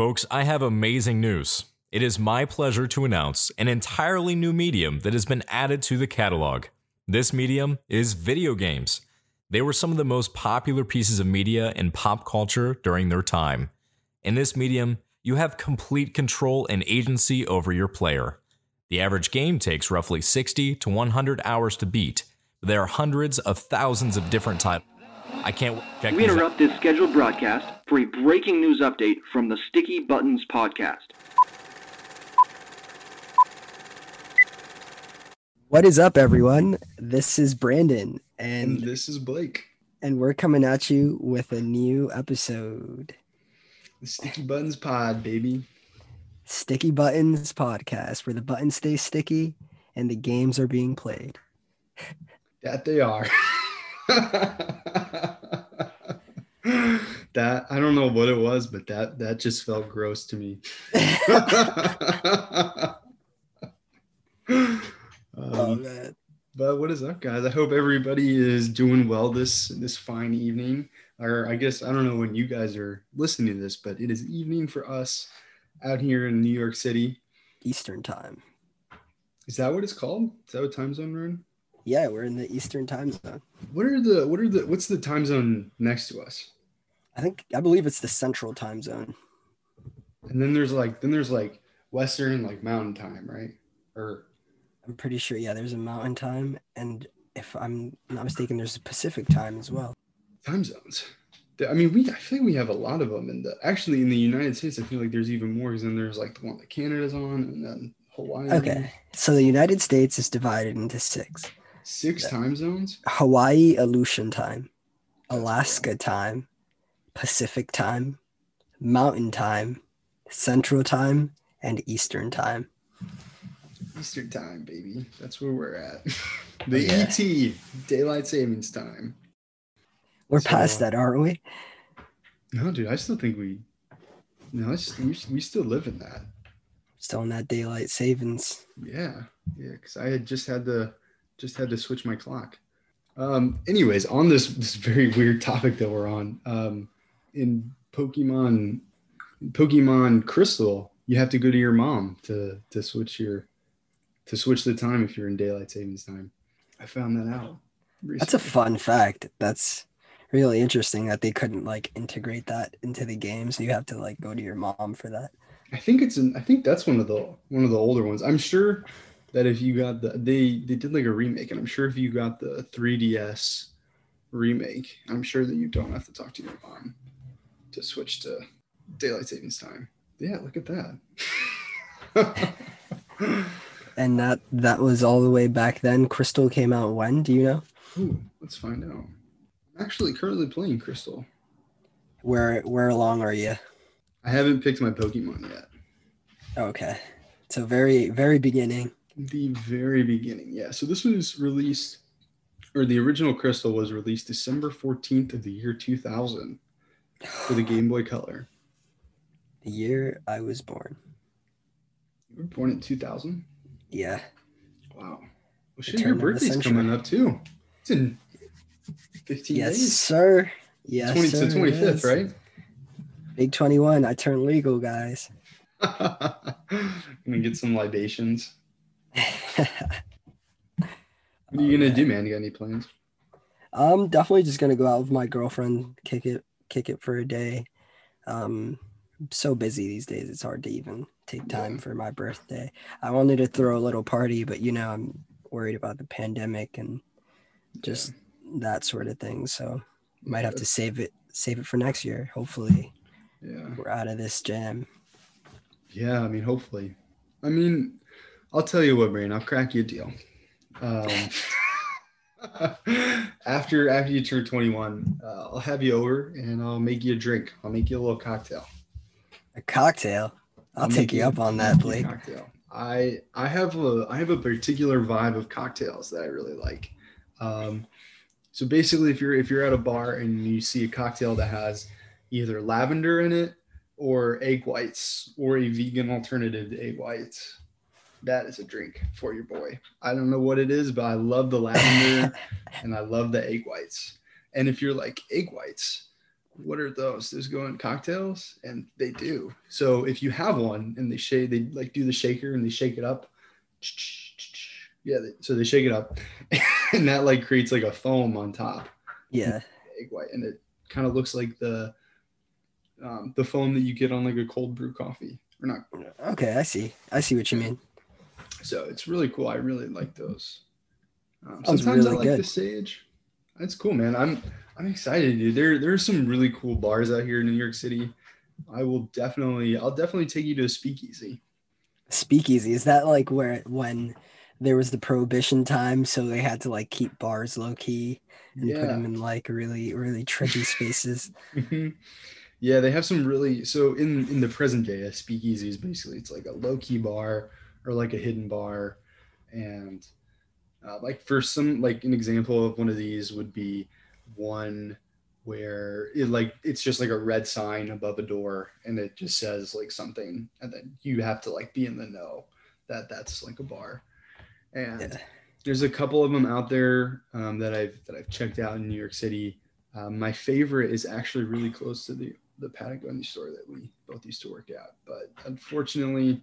Folks, I have amazing news. It is my pleasure to announce an entirely new medium that has been added to the catalog. This medium is video games. They were some of the most popular pieces of media in pop culture during their time. In this medium, you have complete control and agency over your player. The average game takes roughly 60 to 100 hours to beat. There are hundreds of thousands of different titles. I can't check We interrupt this scheduled broadcast for a breaking news update from the Sticky Buttons podcast. What is up, everyone? This is Brandon, And and this is Blake, and we're coming at you with a new episode, the Sticky Buttons Pod, baby. Sticky Buttons Podcast, where the buttons stay sticky and the games are being played. That they are. that I don't know what it was, but that that just felt gross to me. oh Um, man, but what is up, guys? I hope everybody is doing well this this fine evening. Or I guess I don't know when you guys are listening to this, but it is evening for us out here in New York City. Eastern time. Is that what it's called? Is that what time zone we're in? Yeah, we're in the Eastern time zone. What are the what are the what's the time zone next to us? I think I believe it's the Central time zone. And then there's like then there's like Western like Mountain Time, right? Or I'm pretty sure. Yeah, there's a Mountain time, and if I'm not mistaken, there's a Pacific time as well. time zones. I mean, we I feel like we have a lot of them in the actually in the United States. I feel like there's even more because then there's like the one that Canada's on, and then Hawaii. Okay, so the United States is divided into six: six time zones. Hawaii Aleutian time, Alaska time, Pacific time, Mountain time, Central time, and Eastern time. Eastern time, baby. That's where we're at. the oh, yeah. ET, daylight savings time. We're So- past uh, that, aren't we? No, dude, I still think we. No, it's, we, we still live in that. Still in that daylight savings. Yeah, yeah, because I had just had to just had to switch my clock. Um, anyways, on this this very weird topic that we're on, um, in Pokemon Pokemon Crystal, you have to go to your mom to to switch your to switch the time if you're in daylight savings time. I found that out. That's a fun fact. That's really interesting that they couldn't like integrate that into the game. So you have to like go to your mom for that. I think it's an. I think that's one of the one of the older ones. I'm sure that if you got the they they did like a remake, and I'm sure if you got the 3DS remake, I'm sure that you don't have to talk to your mom to switch to daylight savings time. Yeah, look at that. And that that was all the way back then. Crystal came out when? Do you know? Ooh, let's find out. I'm actually currently playing Crystal. Where where along are you? I haven't picked my Pokemon yet. Okay. So very very beginning. The very beginning, yeah. So this was released, or the original Crystal was released December 14th of the year 2000 for the Game Boy Color. The year I was born. You were born in 2000? Yeah. Wow. Well, shit, your birthday's coming up too. It's in 15 Yes, days. sir. Yes, 20 sir. to 25th, is. right? Big 21. I turned legal, guys. gonna get some libations. What are you gonna do, man? You got any plans? I'm definitely just gonna go out with my girlfriend, kick it, kick it for a day. Um, I'm so busy these days; it's hard to even take time Yeah. for my birthday. I wanted to throw a little party, but you know, I'm worried about the pandemic and just that sort of thing. So might have to save it, save it for next year. Hopefully, Yeah. we're out of this jam. Yeah, I mean, hopefully. I mean, I'll tell you what, Brain, I'll crack you a deal. Um, after after you turn 21, uh, I'll have you over and I'll make you a drink. I'll make you a little cocktail. A cocktail. I'll, make take you up on that, Blake. Cocktail. I I have a I have a particular vibe of cocktails that I really like. Um, so basically, if you're if you're at a bar and you see a cocktail that has either lavender in it or egg whites or a vegan alternative to egg whites, that is a drink for your boy. I don't know what it is, but I love the lavender and I love the egg whites. And if you're like egg whites, what are those? Those go in cocktails, and they do. So if you have one and they shake, they like do the shaker and they shake it up. Yeah, so they shake it up, and that like creates like a foam on top. Yeah. Egg white, and it kind of looks like the um, the foam that you get on like a cold brew coffee, or not. Okay, I see. I see what you mean. So it's really cool. I really like those. Um, sometimes I like good. the sage. That's cool, man. I'm I'm excited, dude. There there's some really cool bars out here in New York City. I will definitely I'll definitely take you to a speakeasy. Speakeasy is that like where when there was the prohibition time, so they had to like keep bars low key and put them in like really really tricky spaces. Mhm. yeah, they have some really so in in the present day, a speakeasy is basically it's like a low key bar or like a hidden bar, and uh, like for some like an example of one of these would be one where it like it's just like a red sign above a door and it just says like something and then you have to like be in the know that that's like a bar and Yeah. there's a couple of them out there um, that I've that I've checked out in New York City. Um, my favorite is actually really close to the the Patagonia store that we both used to work at, but unfortunately,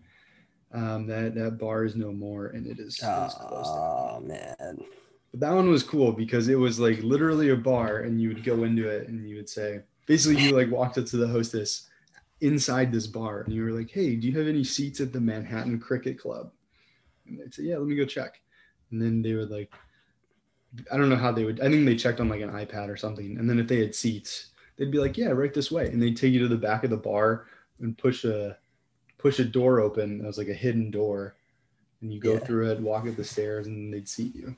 um, that that bar is no more, and it is, it is closed down. Oh man. But that one was cool because it was like literally a bar, and you would go into it, and you would say, basically, you like walked up to the hostess inside this bar, and you were like, "Hey, do you have any seats at the Manhattan Cricket Club?" And they'd say, "Yeah, let me go check." And then they would like, I don't know how they would. I think they checked on like an iPad or something, and then if they had seats, they'd be like, "Yeah, right this way," and they'd take you to the back of the bar and push a push a door open. That was like a hidden door, and you go Yeah. through it, walk up the stairs, and they'd seat you.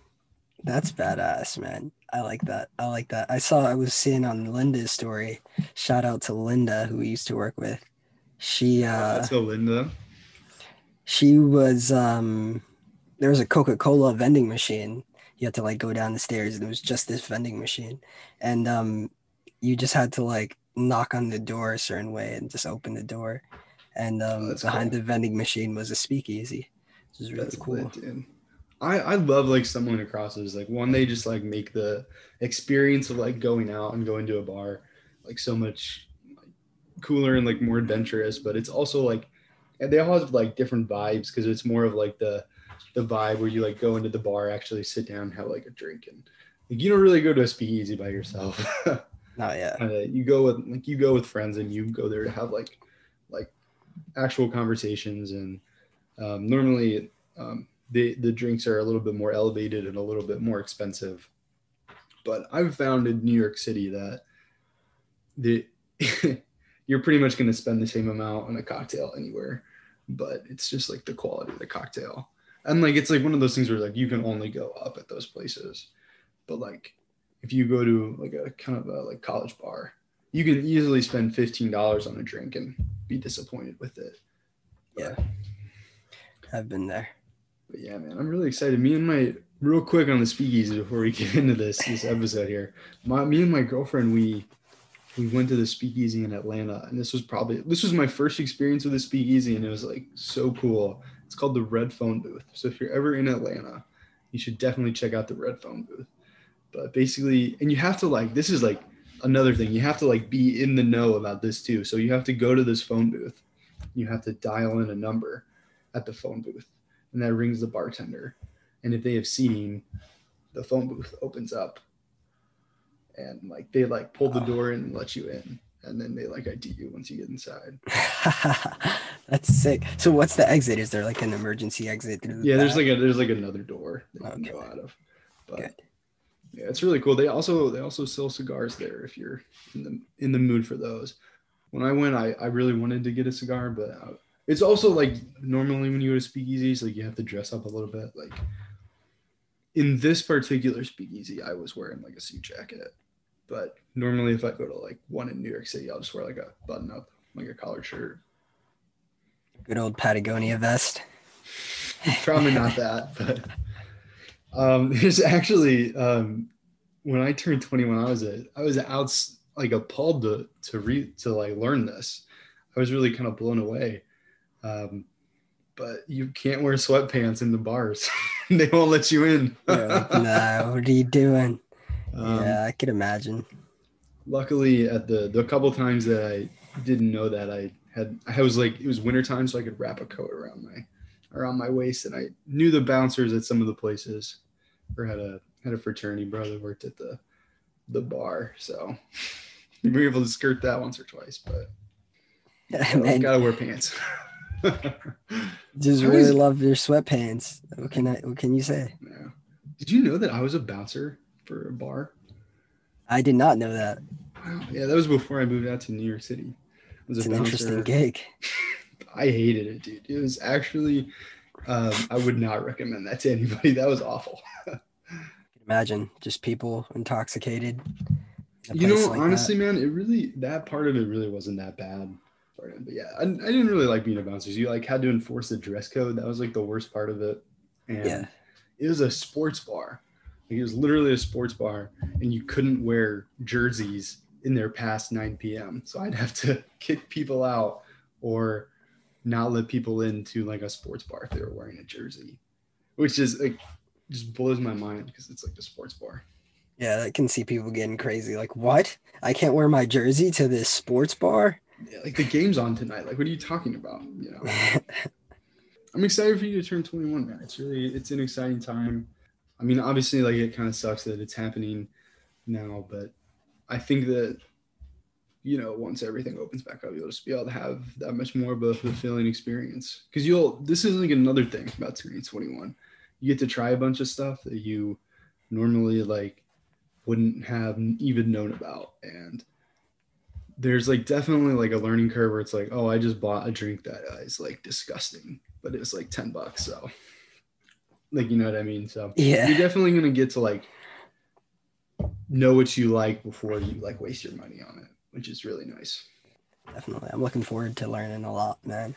That's badass, man. I like that. I like that. I saw I was seeing on Linda's story. Shout out to Linda who we used to work with. She uh That's a Linda. she was um there was a Coca-Cola vending machine. You had to like go down the stairs and it was just this vending machine. And um you just had to like knock on the door a certain way and just open the door. And um that's behind cool. the vending machine was a speakeasy. This is really That's cool. lit, dude. I, I love like stumbling across those. Like one, they just like make the experience of like going out and going to a bar like so much like, cooler and like more adventurous. But it's also like they all have like different vibes because it's more of like the the vibe where you like go into the bar, actually sit down, have like a drink, and like, you don't really go to a speakeasy by yourself. Not yet. uh, you go with like you go with friends and you go there to have like actual conversations and um, normally um, the the drinks are a little bit more elevated and a little bit more expensive. But i've found in new york city that the you're pretty much going to spend the same amount on a cocktail anywhere but it's just like the quality of the cocktail. And like it's like one of those things where like you can only go up at those places. But like if you go to like a kind of a like college bar you can easily spend $15 on a drink and be disappointed with it Yeah. I've been there. but yeah, man, I'm really excited. Me and my real quick on the speakeasy before we get into this this episode here. My me and my girlfriend we we went to the speakeasy in Atlanta, and this was probably this was my first experience with the speakeasy, and it was like so cool. It's called the Red Phone Booth. So if you're ever in Atlanta, you should definitely check out the Red Phone Booth. But basically, and you have to like this is like another thing. You have to like be in the know about this too. So you have to go to this phone booth. You have to dial in a number at the phone booth and that rings the bartender. And if they have seating, the phone booth opens up and like they like pull the door in and let you in. And then they like ID you once you get inside. That's sick. So what's the exit? Is there like an emergency exit through the Yeah, there's like a there's like another door that you can go out of. But Good. Yeah, it's really cool. They also they also sell cigars there if you're in the in the mood for those. When I went, I, I really wanted to get a cigar, but uh, it's also like normally when you go to speakeasies, like you have to dress up a little bit. Like in this particular speakeasy, I was wearing like a suit jacket, but normally if I go to like one in New York City, I'll just wear like a button up, like a collared shirt. good old Patagonia vest. probably not that but um there's actually um when i turned 21 i was a i was out like appalled to to read to like learn this i was really kind of blown away um but you can't wear sweatpants in the bars they won't let you in You're what are you doing? Um, yeah, I could imagine. luckily at the the couple times that I didn't know that I had I was like it was wintertime so I could wrap a coat around my around my waist and I knew the bouncers at some of the places or had a had a fraternity brother worked at the the bar so we were able to skirt that once or twice but And I gotta wear pants. just really was- love your sweatpants. What can I? What can you say? yeah. Did you know that I was a bouncer for a bar? I did not know that. Wow. Yeah, that was before I moved out to New York City. I was It's a an interesting gig. I hated it, dude. It was actually, um, I would not recommend that to anybody. That was awful. Imagine just people intoxicated. You know, like that. honestly, man, it really that part of it really wasn't that bad. But yeah, I, I didn't really like being a bouncer. You like had to enforce the dress code. That was like the worst part of it. And Yeah. it was a sports bar. Like it was literally a sports bar, and you couldn't wear jerseys in there past 9 p.m. So I'd have to kick people out or not let people into like a sports bar if they were wearing a jersey, which is like just blows my mind because it's like a sports bar. Yeah, I can see people getting crazy. Like, what? I can't wear my jersey to this sports bar? Yeah, like the game's on tonight. Like, what are you talking about? You know, I'm excited for you to turn 21, man. It's really, it's an exciting time. I mean, obviously, like it kind of sucks that it's happening now, but I think that, you know, once everything opens back up, you'll just be able to have that much more of a fulfilling experience. Because you'll, this is like another thing about turning 21. You get to try a bunch of stuff that you normally like wouldn't have even known about. And there's like definitely like a learning curve where it's like, oh, I just bought a drink that uh, is like disgusting, but it's like 10 bucks. So, like, you know what I mean? So, yeah. you're definitely going to get to like know what you like before you like waste your money on it, which is really nice. Definitely. I'm looking forward to learning a lot, man.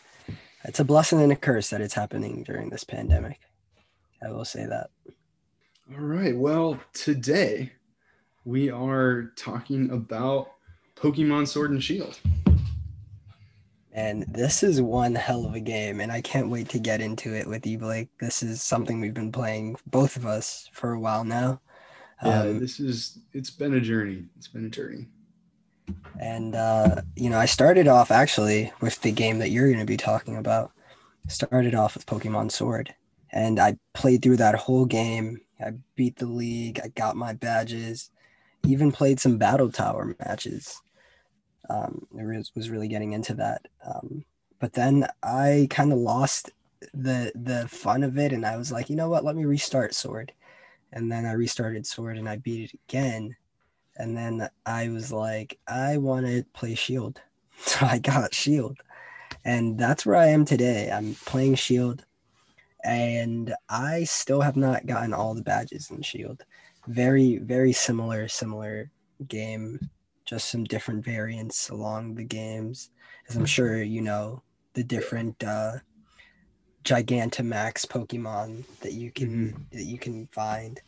It's a blessing and a curse that it's happening during this pandemic. I will say that. All right. Well, today we are talking about Pokemon Sword and Shield. And this is one hell of a game, and I can't wait to get into it with you, Blake. This is something we've been playing, both of us, for a while now. Yeah, Um, this is, it's been a journey. It's been a journey. And uh, you know, I started off actually with the game that you're going to be talking about. Started off with Pokemon Sword, and I played through that whole game. I beat the league. I got my badges. Even played some battle tower matches. Um, I was, was really getting into that. Um, but then I kind of lost the the fun of it, and I was like, you know what? Let me restart Sword. And then I restarted Sword, and I beat it again and then I was like, I want to play Shield. So I got Shield. And that's where I am today. I'm playing Shield. And I still have not gotten all the badges in Shield. Very, very similar, similar game. Just some different variants along the games. As I'm sure you know, the different uh Gigantamax Pokemon that you can that you can find.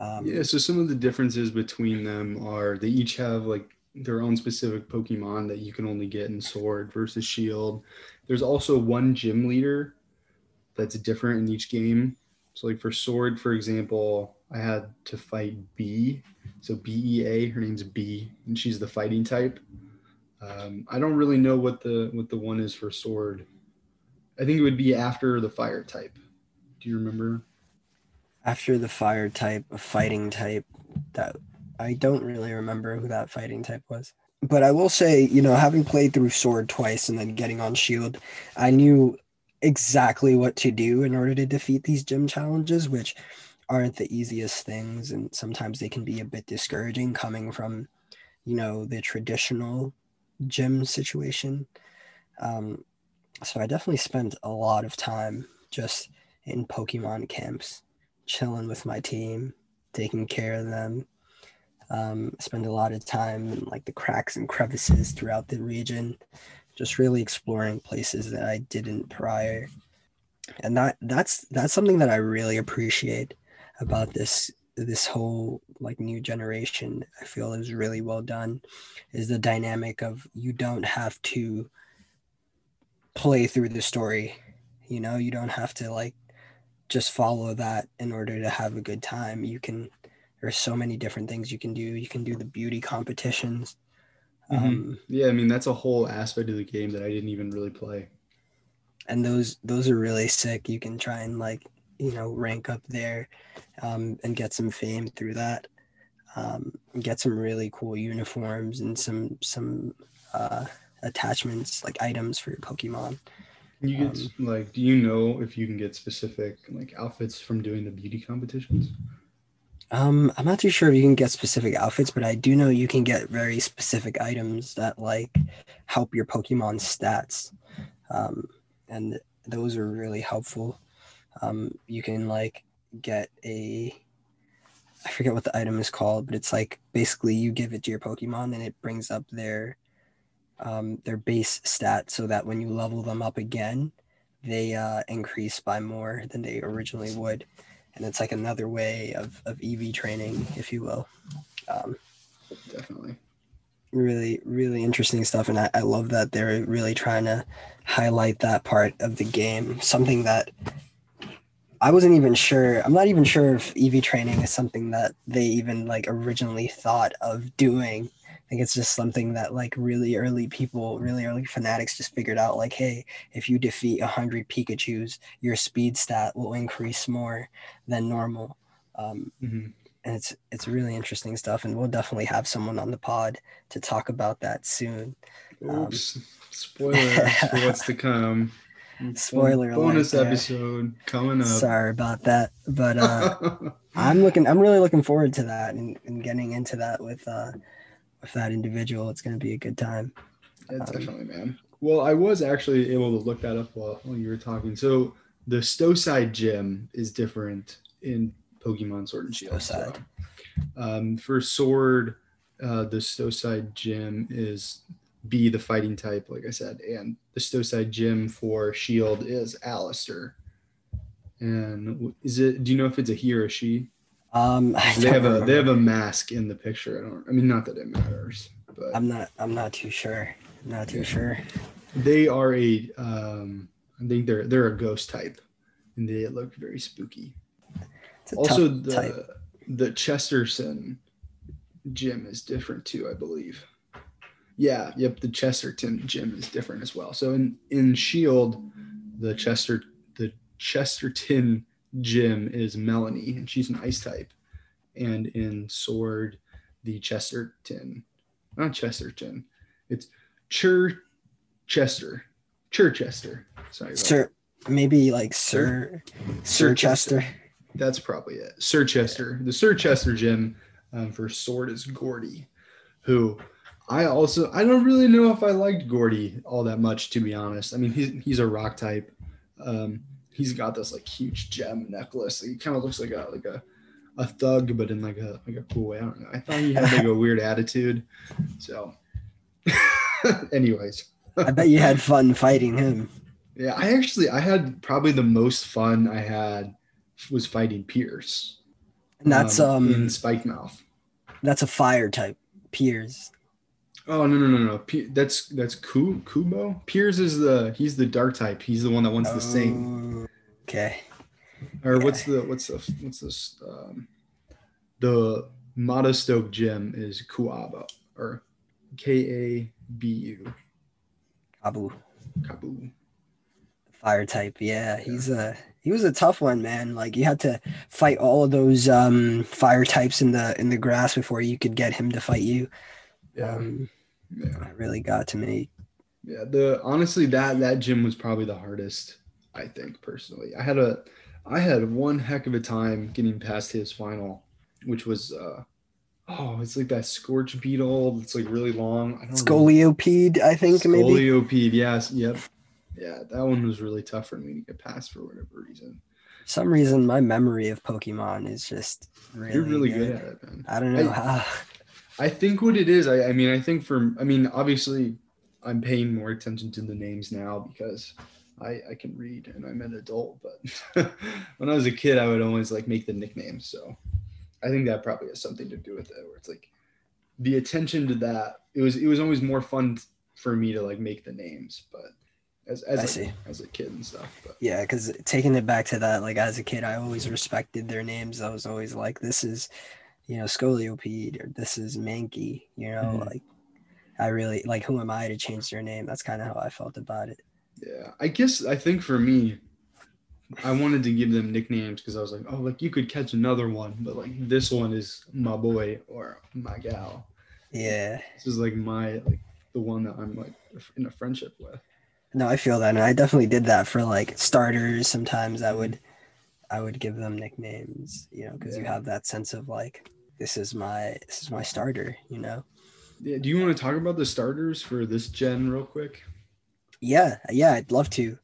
Um, Yeah, so some of the differences between them are they each have like their own specific Pokemon that you can only get in Sword versus Shield. There's also one gym leader that's different in each game. So like for Sword, for example, I had to fight B. So Bea E A, her name's B, and she's the fighting type. Um, I don't really know what the what the one is for Sword. I think it would be after the fire type. Do you remember? After the fire type, a fighting type that I don't really remember who that fighting type was. But I will say, you know, having played through Sword twice and then getting on Shield, I knew exactly what to do in order to defeat these gym challenges, which aren't the easiest things. And sometimes they can be a bit discouraging coming from, you know, the traditional gym situation. Um, so I definitely spent a lot of time just in Pokemon camps chilling with my team, taking care of them. Um, spend a lot of time in like the cracks and crevices throughout the region, just really exploring places that I didn't prior. And that that's that's something that I really appreciate about this this whole like new generation. I feel is really well done. Is the dynamic of you don't have to play through the story. You know, you don't have to like just follow that in order to have a good time. You can there's so many different things you can do. You can do the beauty competitions. Mhm. Um, Yeah, I mean that's a whole aspect of the game that I didn't even really play. and those those are really sick. You can try and like you know rank up there, um, and get some fame through that. Um, get some really cool uniforms and some some uh, attachments like items for your Pokemon. You get Um, like do you know if you can get specific like outfits from doing the beauty competitions? Um, I'm not too sure if you can get specific outfits, but I do know you can get very specific items that like help your Pokemon stats. Um, and those are really helpful. Um, you can like get a I forget what the item is called, but it's like basically you give it to your Pokemon and it brings up their um, their base stat so that when you level them up again, they uh, increase by more than they originally would and it's like another way of, of EV training, if you will. Um, Definitely. really, really interesting stuff, and I, I love that they're really trying to highlight that part of the game. Something that I wasn't even sure. I'm not even sure if EV training is something that they even like originally thought of doing. Think it's just something that like really early people, really early fanatics just figured out like, hey, if you defeat 100 Pikachus, your speed stat will increase more than normal. Um, hmm and it's it's really interesting stuff and we'll definitely have someone on the pod to talk about that soon Um, Oops. Spoilers for what's to come. Spoiler alert bonus there. episode coming up. sorry about that but uh i'm looking i'm really looking forward to that and, and getting into that with uh with that individual it's going to be a good time Yeah, Um, definitely, man. Well, I was actually able to look that up while, while you were talking. So the Stowside gym is different in Pokemon Sword and Shield. So, um, for Sword, uh, the Stowside gym is Bea, the fighting type, like I said, and the Stowside gym for Shield is Allister. And is it? Do you know if it's a he or a she? Um They have a they have a mask in the picture. I don't. I mean, not that it matters, but i'm not i'm not too sure not too Yeah. sure They are a, um, I think they're they're a ghost type, and they look very spooky. Also, the type the Chesterton gym is different too, I believe. Yeah, yep, the Chesterton gym is different as well. So in in Shield, the Chester the Chesterton gym is Melony, and she's an ice type, and in Sword, the Chesterton, not Chesterton, it's Chur Chester, Churchester. Sorry, sir maybe like sir sir chester that's probably it. Sir Chester. The Sir Chester gym um, for Sword is Gordie, who I also I don't really know if I liked Gordie all that much to be honest. I mean he's he's a rock type. Um, he's got this like huge gem necklace. He kind of looks like a like a a thug, but in like a like a cool way. I don't know. I thought he had like a weird attitude. So, anyways, i bet you had fun fighting him yeah, I actually I had probably the most fun I had was fighting Piers. and that's um, in Spikemuth. that's a fire type piers Oh no no no no! P- that's that's Ku- Kubo. Piers is the he's the dark type. He's the one that wants to sing. Oh, okay Or what's the what's the what's this? Um, the Motostoke gem is Kuaba or K A B U Abu. Kabu. fire type yeah he's a he was a tough one man like you had to fight all of those um fire types in the in the grass before you could get him to fight you Yeah, um yeah, that really got to me yeah. The honestly that that gym was probably the hardest. I think personally, I had a I had one heck of a time getting past his final, which was uh oh it's like that scorch beetle. It's like really long. I don't scoliopede i think maybe Scoliopede, yes, yep. Yeah, that one was really tough for me to get past for whatever reason. For some reason my memory of pokemon is just really You're really good. good, at it, man. i don't know I- how I think what it is, I, I mean, I think for, I mean, obviously, I'm paying more attention to the names now because I, I can read and I'm an adult. But when I was a kid, I would always like make the nicknames. So I think that probably has something to do with it, where it's like the attention to that. It was it was always more fun for me to like make the names, but as as I like, see. as a kid and stuff. But yeah because taking it back to that like as a kid i always respected their names i was always like this is you know, Scoliopede or this is Mankey, you know, Mhm. like I really like who am I to change their name? That's kind of how I felt about it. Yeah, I guess I think for me, I wanted to give them nicknames because I was like, oh, like you could catch another one, but like this one is my boy or my gal. Yeah. This is like my like the one that I'm like in a friendship with. No, I feel that, and I definitely did that for like starters. Sometimes I would, I would give them nicknames, you know, because you have that sense of like, this is my, this is my starter, you know. Yeah, do you want to talk about the starters for this gen real quick? Yeah, yeah, I'd love to.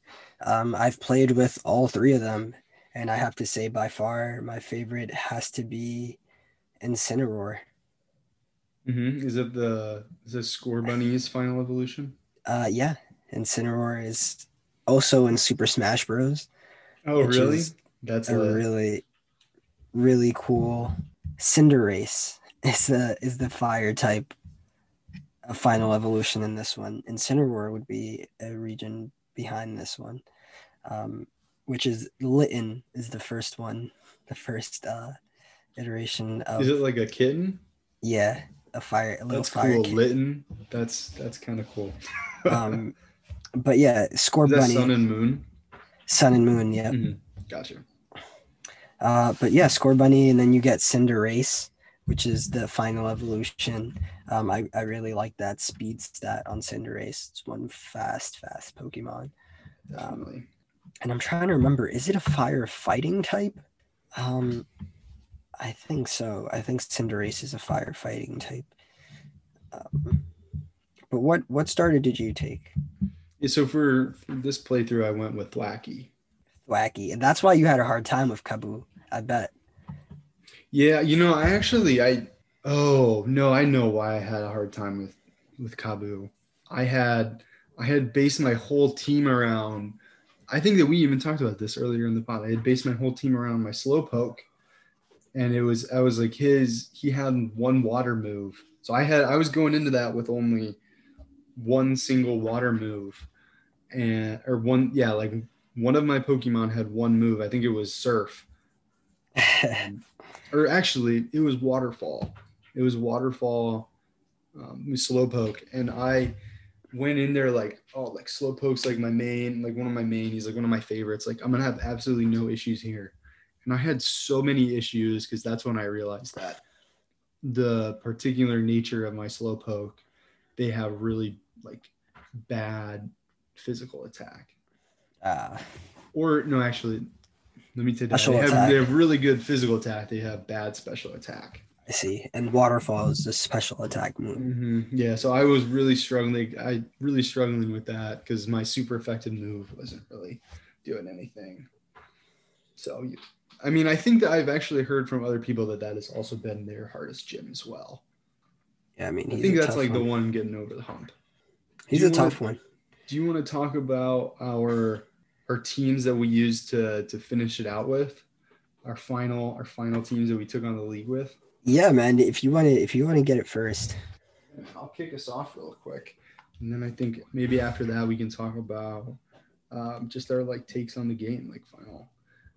Um, I've played with all three of them, and I have to say, by far, my favorite has to be Incineroar. Mm-hmm. Is it the is it Scorbunny's final evolution? Uh, yeah, Incineroar is also in Super Smash Bros. Oh, really? That's a a really, really cool Cinderace is the is the fire type a final evolution in this one. Incineroar would be a region behind this one, um, which is Litten is the first one, the first uh, iteration of Is it like a kitten? yeah a fire a little That's fire cool. Litten. That's that's kind of cool. Um, but yeah, Scorbunny, Sun and Moon? Sun and Moon, yeah. Mhm. Gotcha. Uh, but yeah, Scorbunny, and then you get Cinderace, which is the final evolution. Um, I, I really like that speed stat on Cinderace. It's one fast, fast Pokemon. Definitely. And I'm trying to remember, is it a fire fighting type? Um, I think so. I think Cinderace is a fire fighting type. Um, but what what starter did you take? Yeah, so for, for this playthrough, I went with Thwackey. Wacky, and that's why you had a hard time with Kabu. I bet. Yeah, you know, I actually I oh no, I know why I had a hard time with with Kabu. I had I had based my whole team around I think that we even talked about this earlier in the pod. I had based my whole team around my slowpoke. And it was I was like his he had one water move. So I had I was going into that with only one single water move and or one yeah, like one of my Pokemon had one move. I think it was surf or actually it was waterfall. It was waterfall um, slowpoke. And i went in there like oh like slowpoke's like my main like one of my main he's like one of my favorites. Like i'm gonna have absolutely no issues here. And i had so many issues because that's when i realized that the particular nature of my slowpoke they have really like bad physical attack. Uh, or no actually let me that Special they have, attack. they have really good physical attack they have bad special attack I see. And waterfall is the special attack move. hmm Yeah, so I was really struggling. I really struggling with that because my super effective move wasn't really doing anything. So, you- I mean, I think that I've actually heard from other people that that has also been their hardest gym as well. Yeah, I mean, I think a that's like the one. one getting over the hump. He's a you tough one. Do you want to talk about our our teams that we used to to finish it out with? Our final our final teams that we took on the league with. Yeah, man. If you want to, if you want to get it first, I'll kick us off real quick, and then I think maybe after that we can talk about um, just our like takes on the game, like final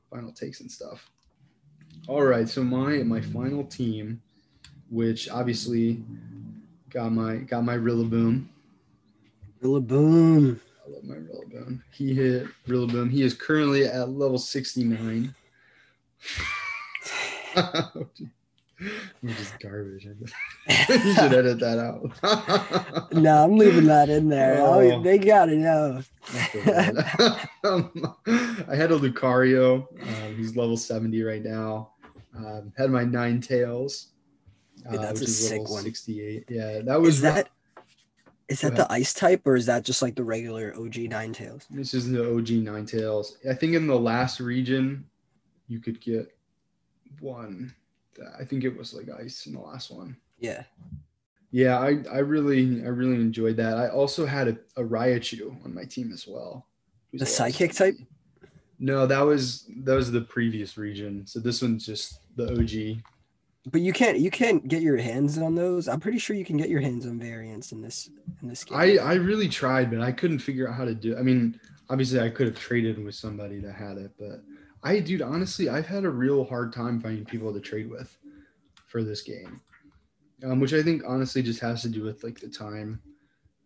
final takes and stuff. All right, so my my final team, which obviously got my got my Rillaboom. boom. I love my Rillaboom. He hit Rillaboom. He is currently at level sixty nine. Which is garbage. you should edit that out. No, I'm leaving that in there. Oh, they gotta know. um, I had a Lucario. Um, he's level 70 right now. Um, had my Ninetales. Dude, that's a sick one. 68. Yeah, that was Is that is that the ice type or is that just like the regular OG Ninetales? this is the OG Ninetales. I think in the last region, you could get one. I think it was like ice in the last one. Yeah. Yeah, I, I really I really enjoyed that. I also had a, a Raichu on my team as well. The psychic type? No, that was that was the previous region. So this one's just the OG. But you can't you can't get your hands on those. I'm pretty sure you can get your hands on variants in this in this game. I I really tried, but I couldn't figure out how to do. It. I mean, obviously I could have traded with somebody that had it, but I dude honestly I've had a real hard time finding people to trade with for this game, um, which I think honestly just has to do with like the time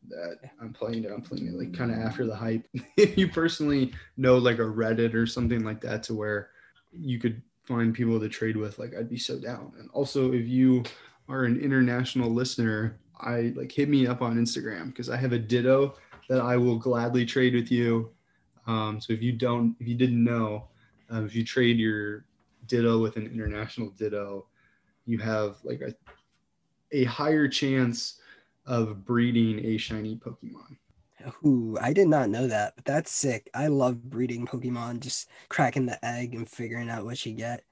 that I'm playing it. I'm playing it like kind of after the hype. if you personally know like a Reddit or something like that to where you could find people to trade with, like I'd be so down. And also, if you are an international listener, I like hit me up on Instagram because I have a Ditto that I will gladly trade with you. Um, so if you don't, if you didn't know, uh, if you trade your Ditto with an international Ditto, you have like a a higher chance of breeding a shiny Pokemon. Ooh, I did not know that, but that's sick. I love breeding Pokemon, just cracking the egg and figuring out what you get.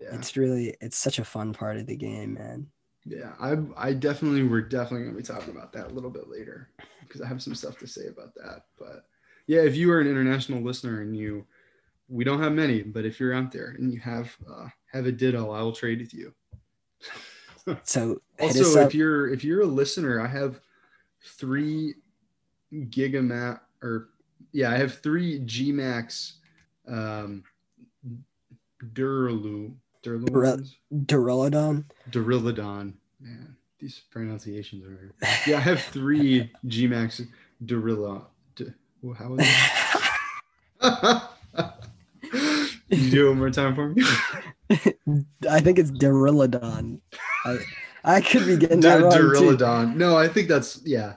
Yeah. It's really, it's such a fun part of the game, man. Yeah, I I definitely we're definitely gonna be talking about that a little bit later because I have some stuff to say about that. But yeah, if you are an international listener and you, we don't have many, but if you're out there and you have uh, have a Ditto, I will trade with you. So also, if you're if you're a listener, I have three gigamat or yeah, I have three Gmax um Duralu Dura- Duraludons. Duraludon. Durilodon. Man, these pronunciations are. Yeah, I have three Gmax Durilla. Du- well, how is it? You do it one more time for me? I think it's Duraludon. I, I could be getting that Dur- wrong too. Durilodon. No, I think that's yeah.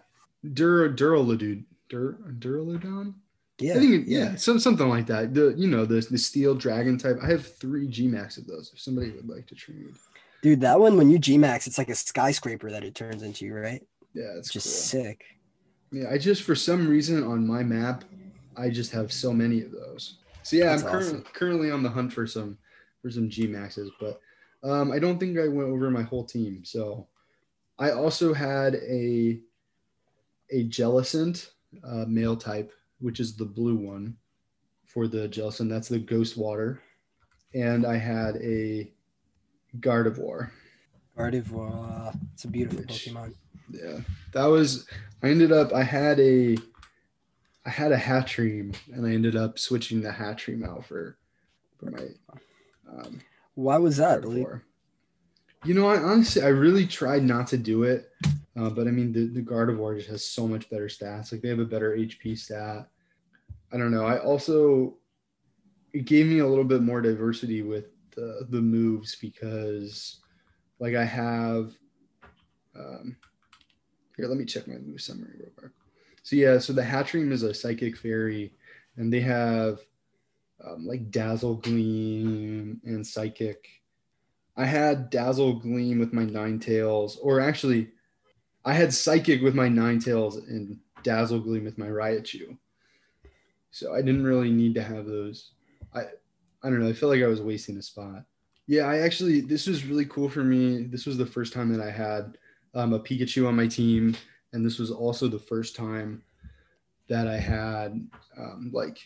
Dur Duraludon. Dur Duraludon. Yeah, I think it- yeah, some something like that. The you know the the steel dragon type. I have three G Gmax of those. If somebody would like to trade, dude, that one when you Gmax, it's like a skyscraper that it turns into, right? yeah, it's Just cool. sick. Yeah, I just for some reason on my map, I just have so many of those. So yeah, That's I'm awesome. currently on the hunt for some for some G maxes, but um, I don't think I went over my whole team. So I also had a a Jellicent uh, male type, which is the blue one for the Jellicent. That's the Ghost Water, and I had a Gardevoir. Gardevoir. It's a beautiful Which- Pokemon. Yeah, that was. I ended up. I had a. I had a Hatchream, and I ended up switching the Hatchream out for, for my. Um, Why was that? Gardevoir. You know, I honestly, I really tried not to do it, uh, but I mean, the the Gardevoir just has so much better stats. Like they have a better HP stat. I don't know. I also it gave me a little bit more diversity with the the moves because, like, I have. Um, here, let me check my move summary real quick. So yeah, so the Hatchream is a psychic fairy, and they have um, like Dazzle Gleam and Psychic. I had Dazzle Gleam with my Ninetales, or actually, I had Psychic with my Ninetales and Dazzle Gleam with my Raichu. So I didn't really need to have those. I I don't know. I feel like I was wasting a spot. Yeah, I actually this was really cool for me. This was the first time that I had um, a Pikachu on my team, and this was also the first time that I had um, like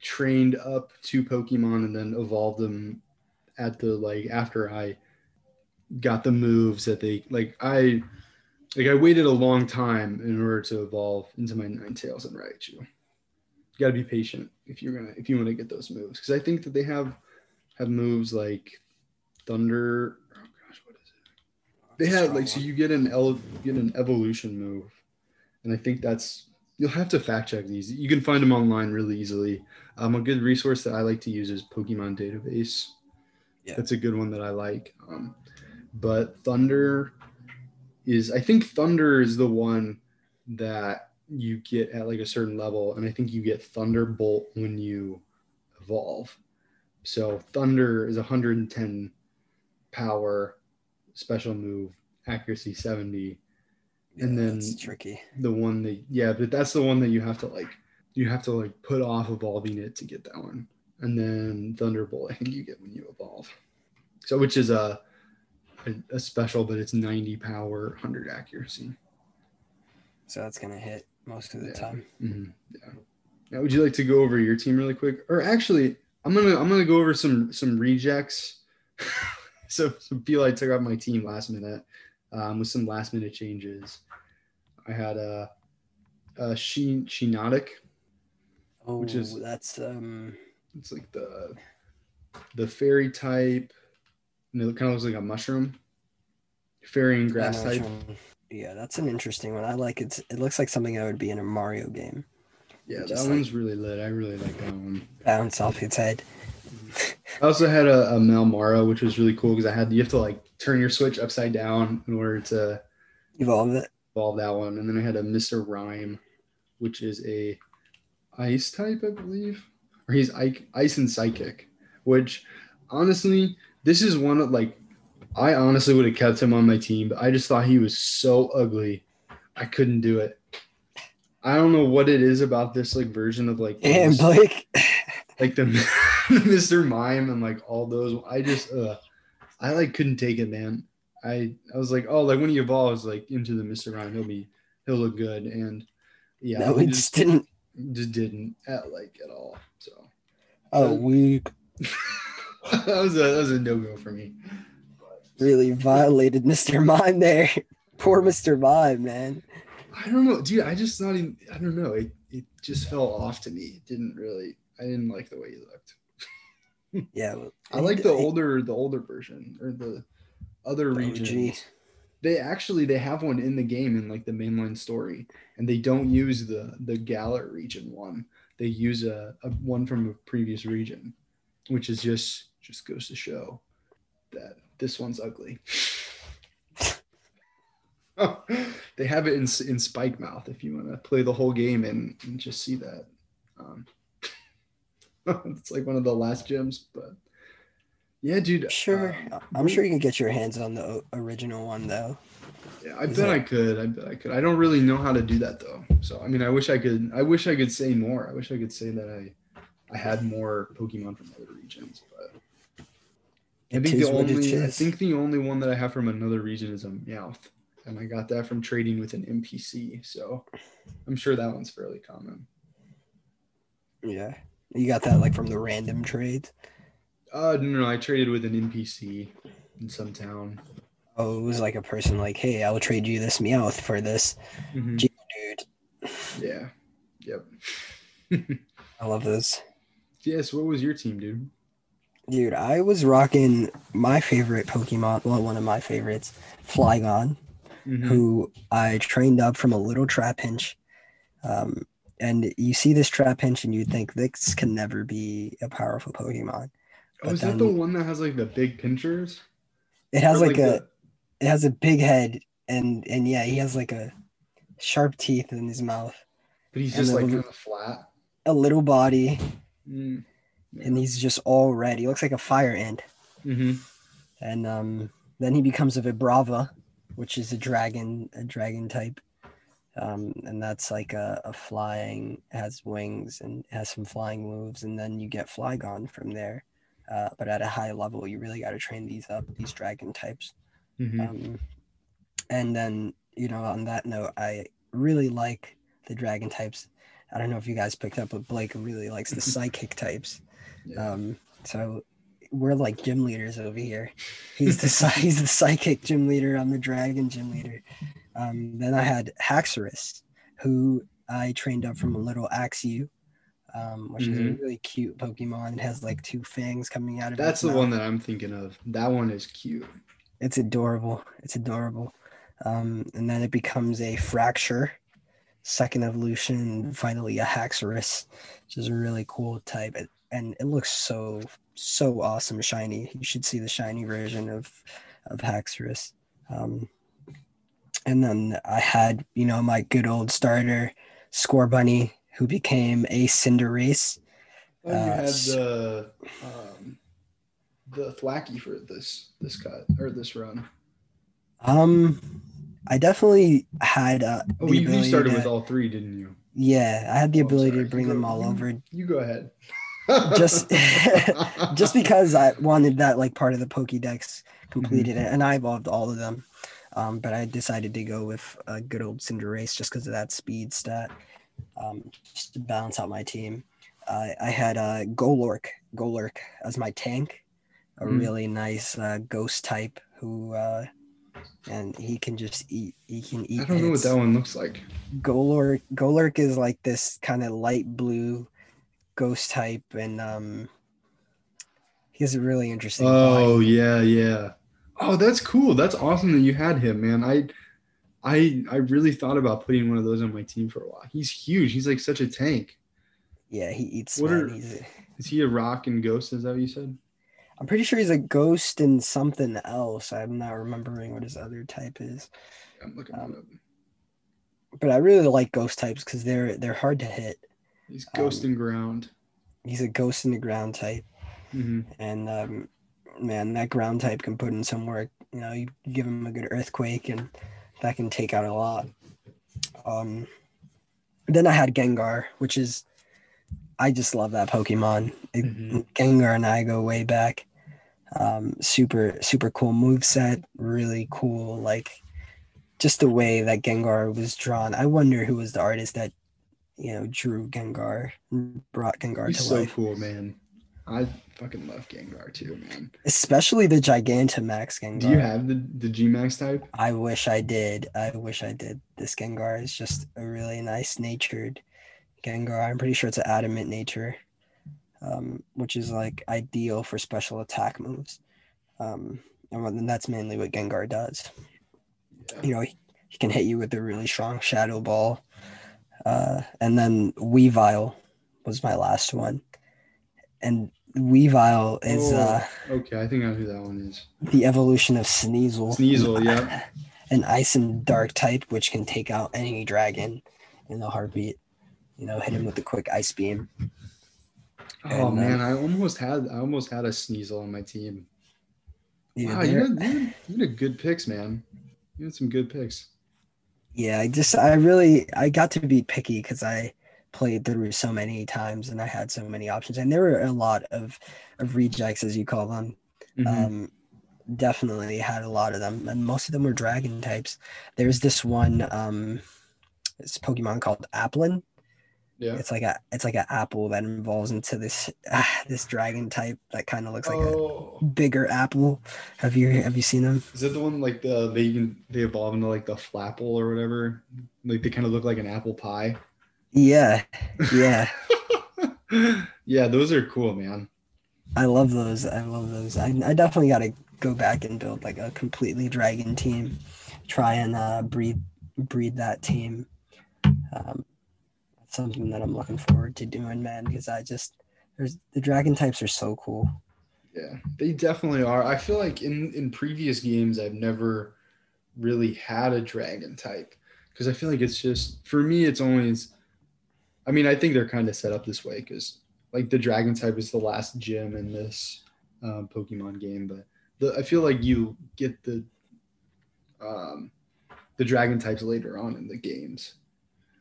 trained up two Pokemon and then evolved them at the like after I got the moves that they like I like I waited a long time in order to evolve into my Ninetales and Raichu. You gotta be patient if you're gonna if you want to get those moves because I think that they have have moves like Thunder. Oh gosh, what is it? They have like so you get an el- you get an evolution move, and I think that's you'll have to fact check these. You can find them online really easily. Um, a good resource that I like to use is Pokemon Database. Yeah. That's a good one that I like. Um, but Thunder is, I think Thunder is the one that you get at like a certain level, and I think you get Thunderbolt when you evolve. So Thunder is 110 power, special move, accuracy 70 and then- it's tricky. the one that yeah but that's the one that you have to like you have to like put off evolving it to get that one and then thunderbolt i think you get when you evolve so which is a a, a special but it's 90 power 100 accuracy So that's gonna hit most of the Yeah. time. Mhm, yeah now would you like to go over your team really quick or actually i'm gonna i'm gonna go over some some rejects so people i took off my team last minute um, with some last minute changes i had a, a Sheen, Shiinotic. Oh, Which is- that's um. It's like the the fairy type. And it kind of looks like a mushroom. fairy and grass type. Yeah, that's an interesting one. I like it. It looks like something that would be in a Mario game. Yeah, that like- one's really lit. I really like that one. Bounce off its head. I also had a, a Malmara, which was really cool because I had you have to like turn your switch upside down in order to Evolve it. evolve that one. And then I had a Mr. Rime, which is a ice type, I believe. Or he's ice and psychic, which honestly, this is one of like I honestly would have kept him on my team, but I just thought he was so ugly. I couldn't do it. I don't know what it is about this like version of like And Blake. like the Mr. Mime and like all those. I just uh I like couldn't take it, man. I I was like, oh, like when he evolves like into the Mr. Rime, he'll be he'll look good. And yeah, no, he just didn't. just didn't at like at all. So Oh, weak. that was a that was a no go for me. Really violated Mr. Mime there. Poor Mr. Mime, man. I don't know, dude. I just not even. I don't know. It it just fell off to me. It didn't really. I didn't like the way he looked. Yeah. well, I like the he- older the older version or the other the regions. They actually they have one in the game in like the mainline story, and they don't use the the Galar region one. They use a, a one from a previous region, which is just just goes to show that this one's ugly. they have it in in Spikemuth if you want to play the whole game and, and just see that. Um, it's like one of the last gems, but yeah, dude. Sure. um, I'm sure you can get your hands on the original one, though. Yeah, I bet I could. I bet I could. I don't really know how to do that though. So I mean, I wish I could. I wish I could say more. I wish I could say that I, I had more Pokemon from other regions, but I think the only. I think the only one that I have from another region is a Meowth, and I got that from trading with an NPC. So I'm sure that one's fairly common. Yeah. You got that like from the random trades. Uh, no, no, I traded with an NPC in some town. Oh, it was like a person like, hey, I'll trade you this Meowth for this Mhm. dude. Yeah. Yep. I love those. yes. What was your team, dude? Dude, I was rocking my favorite Pokemon, well, one of my favorites, Flygon, Mhm. who I trained up from a little Trapinch. Um, and you see this trap Trapinch and you think this can never be a powerful Pokemon. Oh, but is that the one that has like the big pinchers? It has Or, like, a the- it has a big head and and yeah, he has like a sharp teeth in his mouth, but he's just like little- kind of flat. a little body, Mm. and he's just all red. He looks like a fire ant. hmm and um, then he becomes a Vibrava, which is a dragon, a dragon type, um, and that's like a, a flying, has wings and has some flying moves, and then you get Flygon from there. Uh, but at a high level, you really got to train these up, these dragon types. Hmm Um, and then you know, on that note, I really like the dragon types. I don't know if you guys picked up, but Blake really likes the psychic types. yeah. Um, so we're like gym leaders over here. He's the he's the psychic gym leader. I'm the dragon gym leader. Um, then I had Haxorus, who I trained up from a little Axew, um, which is a Mhm. really cute Pokemon. It has like two fangs coming out of it. That's the one that I'm thinking of. That one is cute. It's adorable. It's adorable. Um, and then it becomes a Fraxure, second evolution, finally a Haxorus, which is a really cool type. It, and it looks so so awesome shiny. You should see the shiny version of of Haxorus. Um, and then I had you know my good old starter, Scorbunny, who became a Cinderace. Oh, you Uh, had the um, the Thwackey for this this cut or this run. Um, I definitely had uh, Oh, you, you started to- with all three, didn't you? Yeah, I had the Oh, ability sorry. to bring You them all you- over You go ahead. Just- just because I wanted that like part of the Pokédex completed and I evolved all of them. Um, but I decided to go with a good old Cinderace just because of that speed stat, um, just to balance out my team. Uh, I had uh, Golurk, Golurk as my tank, a Mm. really nice uh, ghost type who, uh, and he can just eat. He can eat. I don't know what that one looks like. Golurk Golurk is like this kind of light blue ghost type and um he has a really interesting Oh body. yeah, yeah. Oh, that's cool. That's awesome that you had him, man. I I I really thought about putting one of those on my team for a while. He's huge. He's like such a tank. Yeah, he eats. What are- Is he a rock and ghost? Is that what you said? I'm pretty sure he's a ghost and something else. I'm not remembering what his other type is. I'm looking Um, it up. But I really like ghost types because they're they're hard to hit. He's ghost um, and ground. He's a ghost in the ground type, hmm and um, man, that ground type can put in some work. You know, you give him a good earthquake, and that can take out a lot. Um, then I had Gengar, which is, I just love that Pokemon. It- Mhm. Gengar and I go way back. Um, super super cool move set, really cool. Like, just the way that Gengar was drawn. I wonder who was the artist that, you know, drew Gengar, brought Gengar He's to so life. So cool, man. I fucking love Gengar too, man. Especially the Gigantamax Gengar. Do you have the the G Max type? I wish I did. I wish I did. This Gengar is just a really nice natured Gengar. I'm pretty sure it's an adamant nature, um, which is like ideal for special attack moves. Um, and that's mainly what Gengar does. Yeah. You know, he, he can hit you with a really strong Shadow Ball. Uh, and then Weavile was my last one. And Weavile is Oh. uh, Okay, I think I know who that one is. the evolution of Sneasel. Sneasel, yeah. An ice and dark type, which can take out any dragon in a heartbeat. You know, hit him with a quick ice beam. Oh And, man, um, I almost had I almost had a Sneasel on my team. Yeah, wow, you had, you, had, you had good picks, man. You had some good picks. yeah, I just I really I got to be picky because I played through so many times and I had so many options, and there were a lot of of rejects as you call them. Mhm. Um, definitely had a lot of them, and most of them were dragon types. There's this one um, this Pokemon called Applin. Yeah. It's like a it's like an apple that evolves into this ah, this dragon type that kind of looks like oh, a bigger apple. Have you have you seen them? is it the one like the they they evolve into like the flapple or whatever? Like they kind of look like an apple pie. Yeah, yeah. yeah, those are cool, man. I love those. I love those. I, I definitely got to go back and build like a completely dragon team. Try and uh, breed breed that team. Um, something that I'm looking forward to doing, man. Because I just there's the dragon types are so cool. Yeah, they definitely are. I feel like in in previous games I've never really had a dragon type because I feel like it's just for me it's always I mean, I think they're kind of set up this way cuz like the dragon type is the last gym in this um, Pokemon game, but the I feel like you get the um the dragon types later on in the games.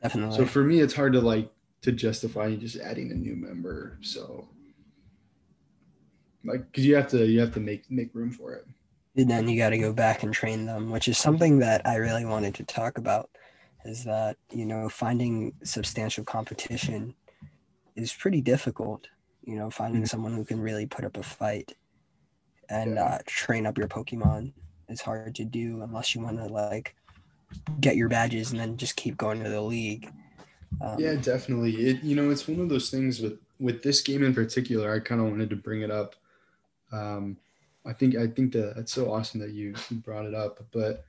Definitely. So for me it's hard to like to justify just adding a new member. So like because you have to you have to make make room for it and then you got to go back and train them which is something that i really wanted to talk about is that you know finding substantial competition is pretty difficult you know finding Mhm. someone who can really put up a fight and Yeah. uh, train up your pokemon is hard to do unless you want to like get your badges and then just keep going to the league. Um, yeah definitely. It you know it's one of those things with with this game in particular i kind of wanted to bring it up. Um i think i think that that's so awesome that you, you brought it up but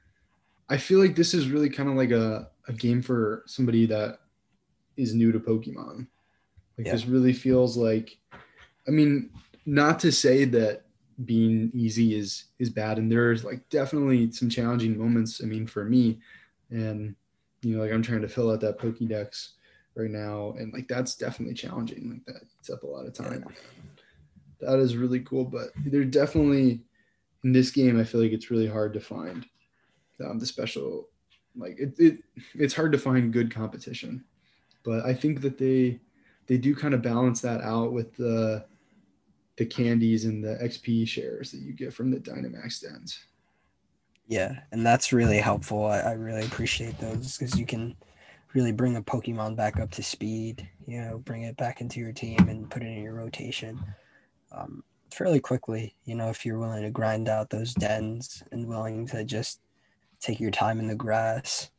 i feel like this is really kind of like a, a game for somebody that is new to pokemon. Like Yeah. this really feels like i mean not to say that being easy is is bad. And there's like definitely some challenging moments i mean for me. And you know like i'm trying to fill out that pokédex right now. And like that's definitely challenging. Like that eats up a lot of time. That is really cool. But they're definitely in this game i feel like it's really hard to find um, the special like it, it it's hard to find good competition. But i think that they they do kind of balance that out with the the candies and the xp shares that you get from the dynamax dens Yeah, and that's really helpful. I, I really appreciate those because you can really bring a Pokemon back up to speed. You know, bring it back into your team and put it in your rotation um, fairly quickly. You know, if you're willing to grind out those dens and willing to just take your time in the grass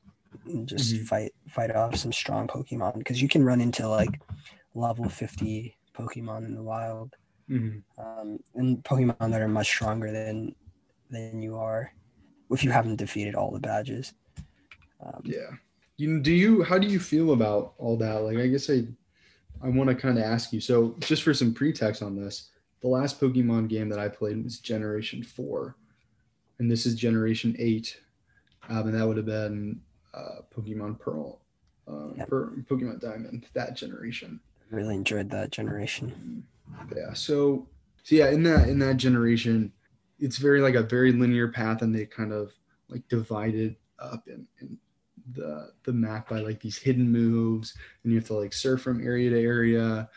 and just Mhm. fight fight off some strong Pokemon because you can run into like level 50 Pokemon in the wild Mhm. um, and Pokemon that are much stronger than than you are if you haven't defeated all the badges. Um, Yeah. You do you how do you feel about all that? Like I guess I I want to kind of ask you. So just for some pretext on this, the last Pokemon game that I played was Generation Four, and this is Generation Eight, um, and that would have been uh, Pokemon Pearl, uh, Yeah. per, Pokemon Diamond, that generation. really enjoyed that generation. Yeah. So, so yeah, in that in that generation, it's very like a very linear path, and they kind of like divided up in, in the the map by like these hidden moves, and you have to like surf from area to area,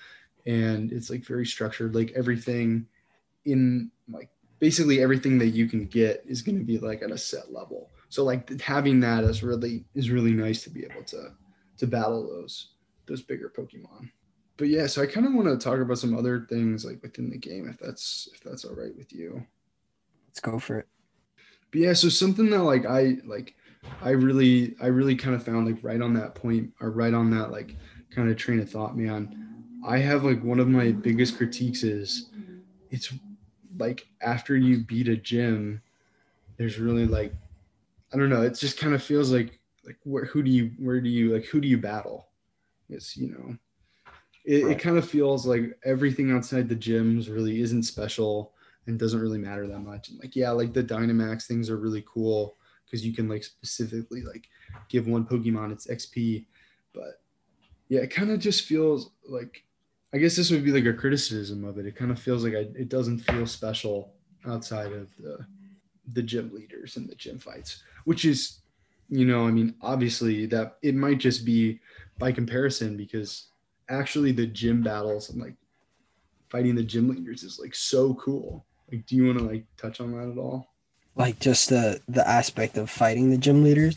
and it's like very structured. Like everything in like basically everything that you can get is going to be like at a set level. So like having that is really is really nice to be able to to battle those those bigger Pokemon but yeah, so I kind of want to talk about some other things like within the game, if that's if that's all right with you. Let's go for it. But yeah, so something that like I like, I really I really kind of found like right on that point or right on that like kind of train of thought, man. I have like one of my biggest critiques is it's like after you beat a gym, there's really like I don't know, it just kind of feels like like where who do you where do you like who do you battle? It's you know it, it kind of feels like everything outside the gyms really isn't special and doesn't really matter that much. And like, yeah, like the Dynamax things are really cool because you can like specifically like give one Pokemon its XP. But yeah, it kind of just feels like I guess this would be like a criticism of it. It kind of feels like I, it doesn't feel special outside of the the gym leaders and the gym fights, which is, you know, I mean, obviously that it might just be by comparison because actually the gym battles and like fighting the gym leaders is like so cool. Like, do you want to like touch on that at all? Like just the the aspect of fighting the gym leaders.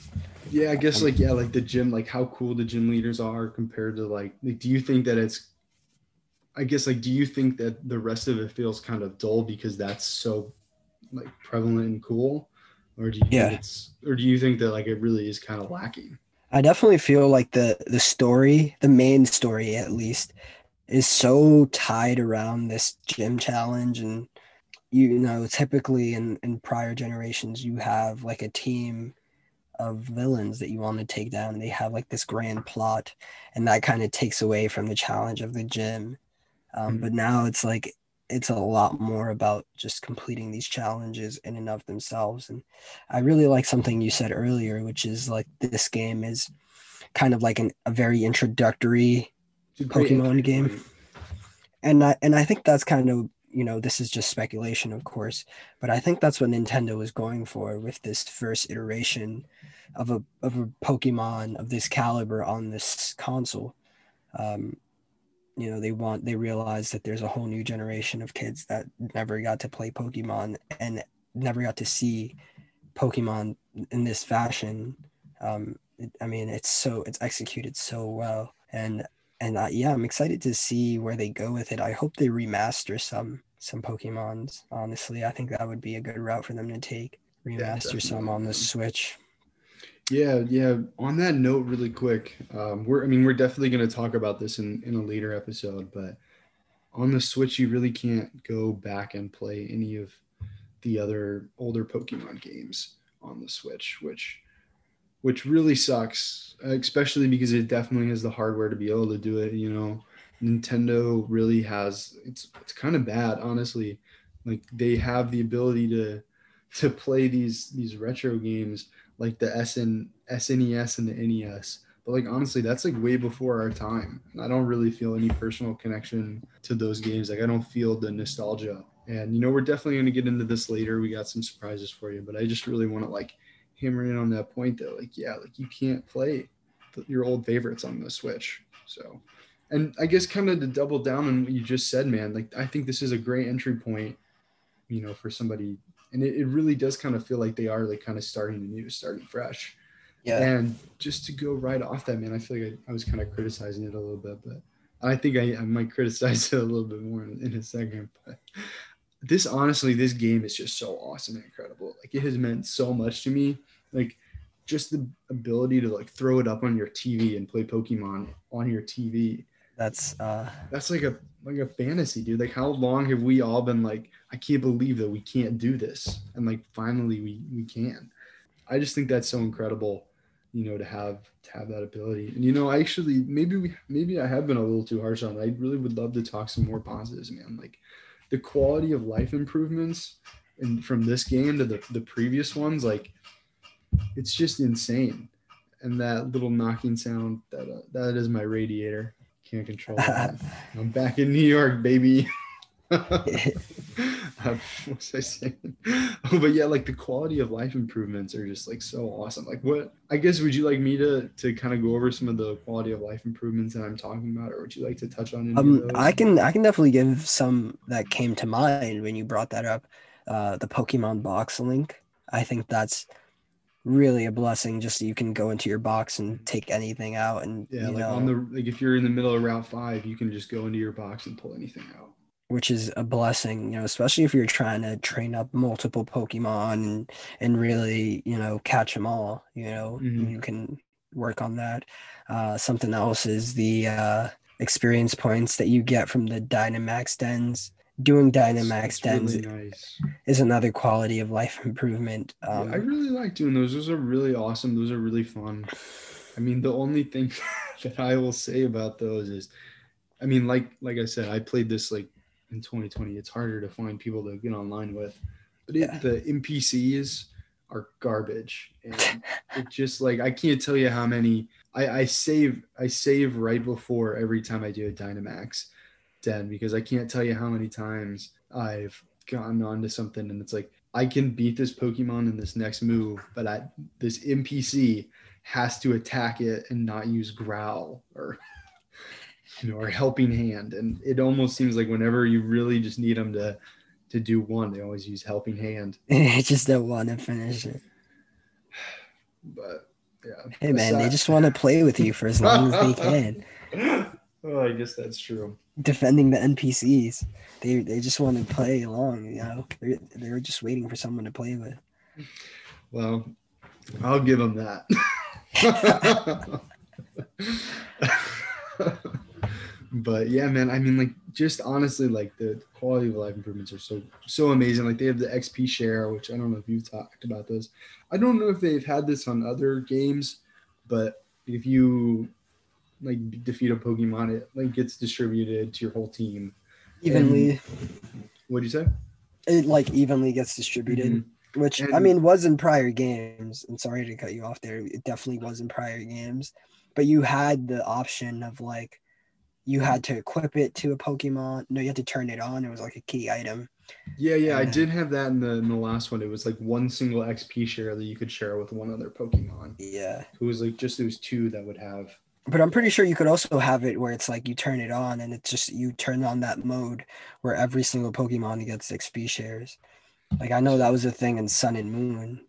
Yeah, I guess like yeah, like the gym, like how cool the gym leaders are compared to like, like do you think that it's I guess like do you think that the rest of it feels kind of dull because that's so like prevalent and cool? Or do you Yeah. think it's or do you think that like it really is kind of lacking? I definitely feel like the the story, the main story at least, is so tied around this gym challenge and you know typically in in prior generations you have like a team of villains that you want to take down and they have like this grand plot and that kind of takes away from the challenge of the gym um, Mhm. but now it's like it's a lot more about just completing these challenges in and of themselves and i really like something you said earlier which is like this game is kind of like an, a very introductory Pokemon game. and I and I think that's kind of you know this is just speculation, of course, but I think that's what Nintendo was going for with this first iteration of a of a Pokemon of this caliber on this console. Um, you know, they want they realize that there's a whole new generation of kids that never got to play Pokemon and never got to see Pokemon in this fashion. Um, it, I mean, it's so it's executed so well, and and uh, yeah, I'm excited to see where they go with it. I hope they remaster some some Pokemons. Honestly, I think that would be a good route for them to take. Remaster some on the. Switch. Yeah, yeah. On that note, really quick, um, we're I mean we're definitely going to talk about this in in a later episode, but on the Switch you really can't go back and play any of the other older Pokemon games on the Switch, which which really sucks, especially because it definitely has the hardware to be able to do it. You know, Nintendo really has it's it's kind of bad, honestly. Like they have the ability to to play these these retro games like the SN, SNES and the NES. But like honestly, that's like way before our time. I don't really feel any personal connection to those games. Like I don't feel the nostalgia. And you know, we're definitely gonna get into this later. We got some surprises for you, but I just really want to like hammer in on that point though. Like, yeah, like you can't play th- your old favorites on the Switch. So and I guess kind of to double down on what you just said, man, like I think this is a great entry point, you know, for somebody and it, it really does kind of feel like they are like kind of starting anew, starting fresh. Yeah, And just to go right off that, man, I feel like I, I was kind of criticizing it a little bit, but I think I, I might criticize it a little bit more in, in a second. But this, honestly, this game is just so awesome and incredible. Like it has meant so much to me. Like just the ability to like throw it up on your TV and play Pokemon on your TV. That's uh That's like a like a fantasy, dude. Like how long have we all been like, I can't believe that we can't do this, and like finally we we can. I just think that's so incredible, you know, to have to have that ability. And you know, I actually maybe we maybe I have been a little too harsh on it. I really would love to talk some more positives, man. Like the quality of life improvements and from this game to the, the previous ones, like it's just insane. And that little knocking sound that uh, that is my radiator. Can't control that. I'm back in New York, baby. what was I saying? Oh, but yeah, like the quality of life improvements are just like so awesome. Like, what I guess would you like me to to kind of go over some of the quality of life improvements that I'm talking about, or would you like to touch on? Um? I can I can definitely give some that came to mind when you brought that up. Uh the Pokemon box link. I think that's really a blessing just so you can go into your box and take anything out and Yeah, like know on the like if you're in the middle of Route Five, you can just go into your box and pull anything out. which is a blessing, you know, especially if you're trying to train up multiple Pokemon and, and really, you know, catch them all, you know, Mhm. you can work on that. Uh, something else is the uh, experience points that you get from the Dynamax dens. Doing Dynamax dens really nice. is another quality of life improvement. Yeah, Um, I really like doing those. Those are really awesome. Those are really fun. I mean, the only thing that I will say about those is, I mean, like like I said, I played this like in 2020. It's harder to find people to get online with, but it, Yeah. the NPCs are garbage, and it just like I can't tell you how many I, I save I save right before every time I do a Dynamax den because I can't tell you how many times I've gotten onto something and it's like I can beat this Pokemon in this next move, but I, this NPC has to attack it and not use growl or you know or helping hand and it almost seems like whenever you really just need them to to do one they always use helping hand I just don't want to finish it. but yeah Hey man, they just want to play with you for as long as they can. oh i guess that's true defending the NPCs. They they just want to play along, you know. They're they're just waiting for someone to play with. well i'll give them that but yeah man i mean like just honestly like the quality of life improvements are so so amazing like they have the xp share which i don't know if you've talked about this i don't know if they've had this on other games but if you like defeat a pokemon it like gets distributed to your whole team Evenly, what do you say it like evenly gets distributed, Mhm. which I mean was in prior games. And sorry to cut you off there. It definitely was in prior games, but you had the option of like you had to equip it to a Pokemon. No, you had to turn it on. It was like a key item. Yeah, yeah, I did have that in the in the last one. It was like one single XP share that you could share with one other Pokemon. Yeah. It was like just those two that would have. But I'm pretty sure you could also have it where it's like you turn it on and it's just you turn on that mode where every single Pokemon gets XP shares. Like I know that was a thing in Sun and Moon.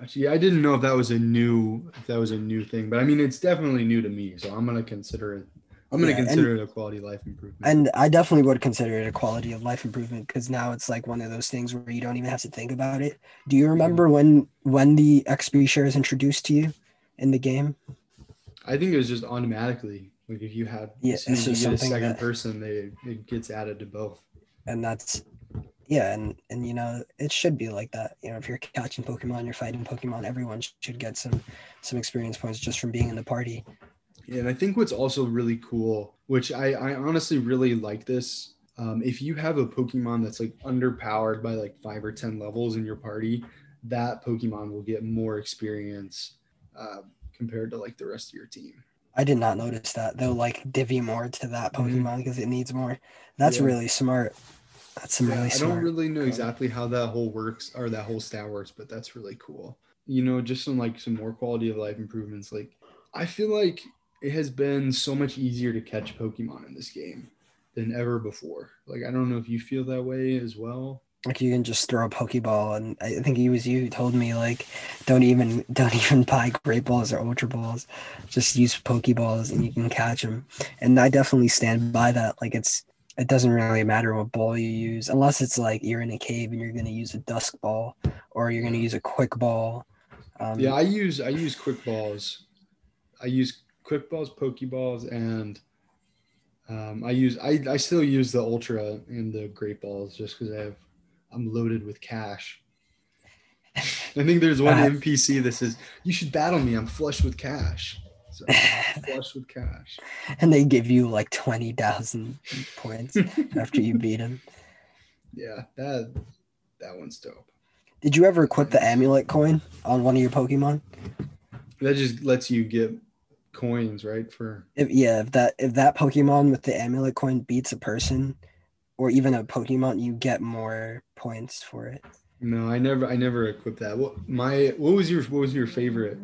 Actually, I didn't know if that was a new if that was a new thing, but I mean it's definitely new to me, so I'm gonna consider it. I'm gonna Yeah, and- consider it a quality of life improvement. And I definitely would consider it a quality of life improvement because now it's like one of those things where you don't even have to think about it. Do you remember when when the XP share is introduced to you in the game? I think it was just automatically like if you had Yeah, as soon as you get a second that- person, they it gets added to both. And that's yeah, and and you know it should be like that. You know, if you're catching Pokemon, you're fighting Pokemon, everyone should get some some experience points just from being in the party. Yeah, and I think what's also really cool, which I, I honestly really like this, um, if you have a Pokemon that's like underpowered by like five or 10 levels in your party, that Pokemon will get more experience uh, compared to like the rest of your team. I did not notice that. They'll like divvy more to that Mhm. Pokemon because it needs more. That's Yeah. really smart. That's some Yeah, really I smart. don't really know code. exactly how that whole works or that whole stat works, but that's really cool. You know, just some like some more quality of life improvements. Like I feel like it has been so much easier to catch Pokemon in this game than ever before. Like I don't know if you feel that way as well. Like you can just throw a pokeball and i think it was you who told me like don't even don't even buy great balls or ultra balls. Just use pokeballs and you can catch them and i definitely stand by that. Like it's it doesn't really matter what ball you use unless it's like you're in a cave and you're going to use a dusk ball or you're going to use a quick ball. Um, Yeah, I use I use quick balls. I use quick balls, pokeballs, and Um, I use I, I still use the ultra and the great balls just because I have I'm loaded with cash. I think there's one Uh, NPC that says you should battle me. I'm flush with cash. So flush with cash. and they give you like 20,000 points after you beat him. Yeah, that that one's dope. Did you ever equip the amulet coin on one of your Pokemon? That just lets you get coins, right? For If yeah, if that if that Pokemon with the amulet coin beats a person or even a Pokemon, you get more points for it. no, I never I never equipped that. What my what was your what was your favorite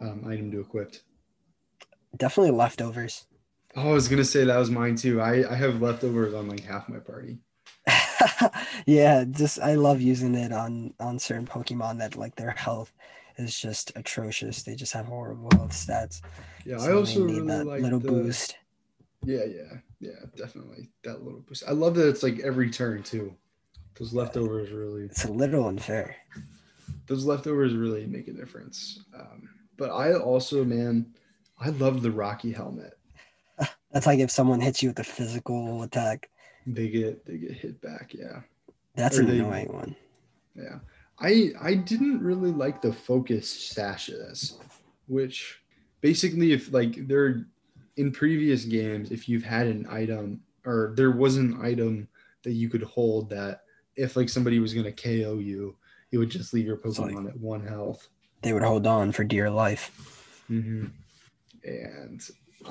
um, item to equip? Definitely leftovers. Oh, I was gonna say that was mine too. I I have leftovers on like half my party. yeah, just I love using it on on certain Pokemon that like their health is just atrocious. They just have horrible health stats. Yeah, so I also need really that like little the, boost. Yeah, yeah, yeah, definitely that little boost. I love that it's like every turn too. Those leftovers really, It's a little unfair. those leftovers really make a difference. Um, but I also, man, I love the Rocky helmet. That's like if someone hits you with a physical attack. They get they get hit back. Yeah, That's Or an they- annoying one. yeah. I I didn't really like the focus sashes, which basically if like they're in previous games, if you've had an item or there was an item that you could hold that if like somebody was gonna KO you, it would just leave your It's like- Pokemon at one health. They would hold on for dear life. hmm And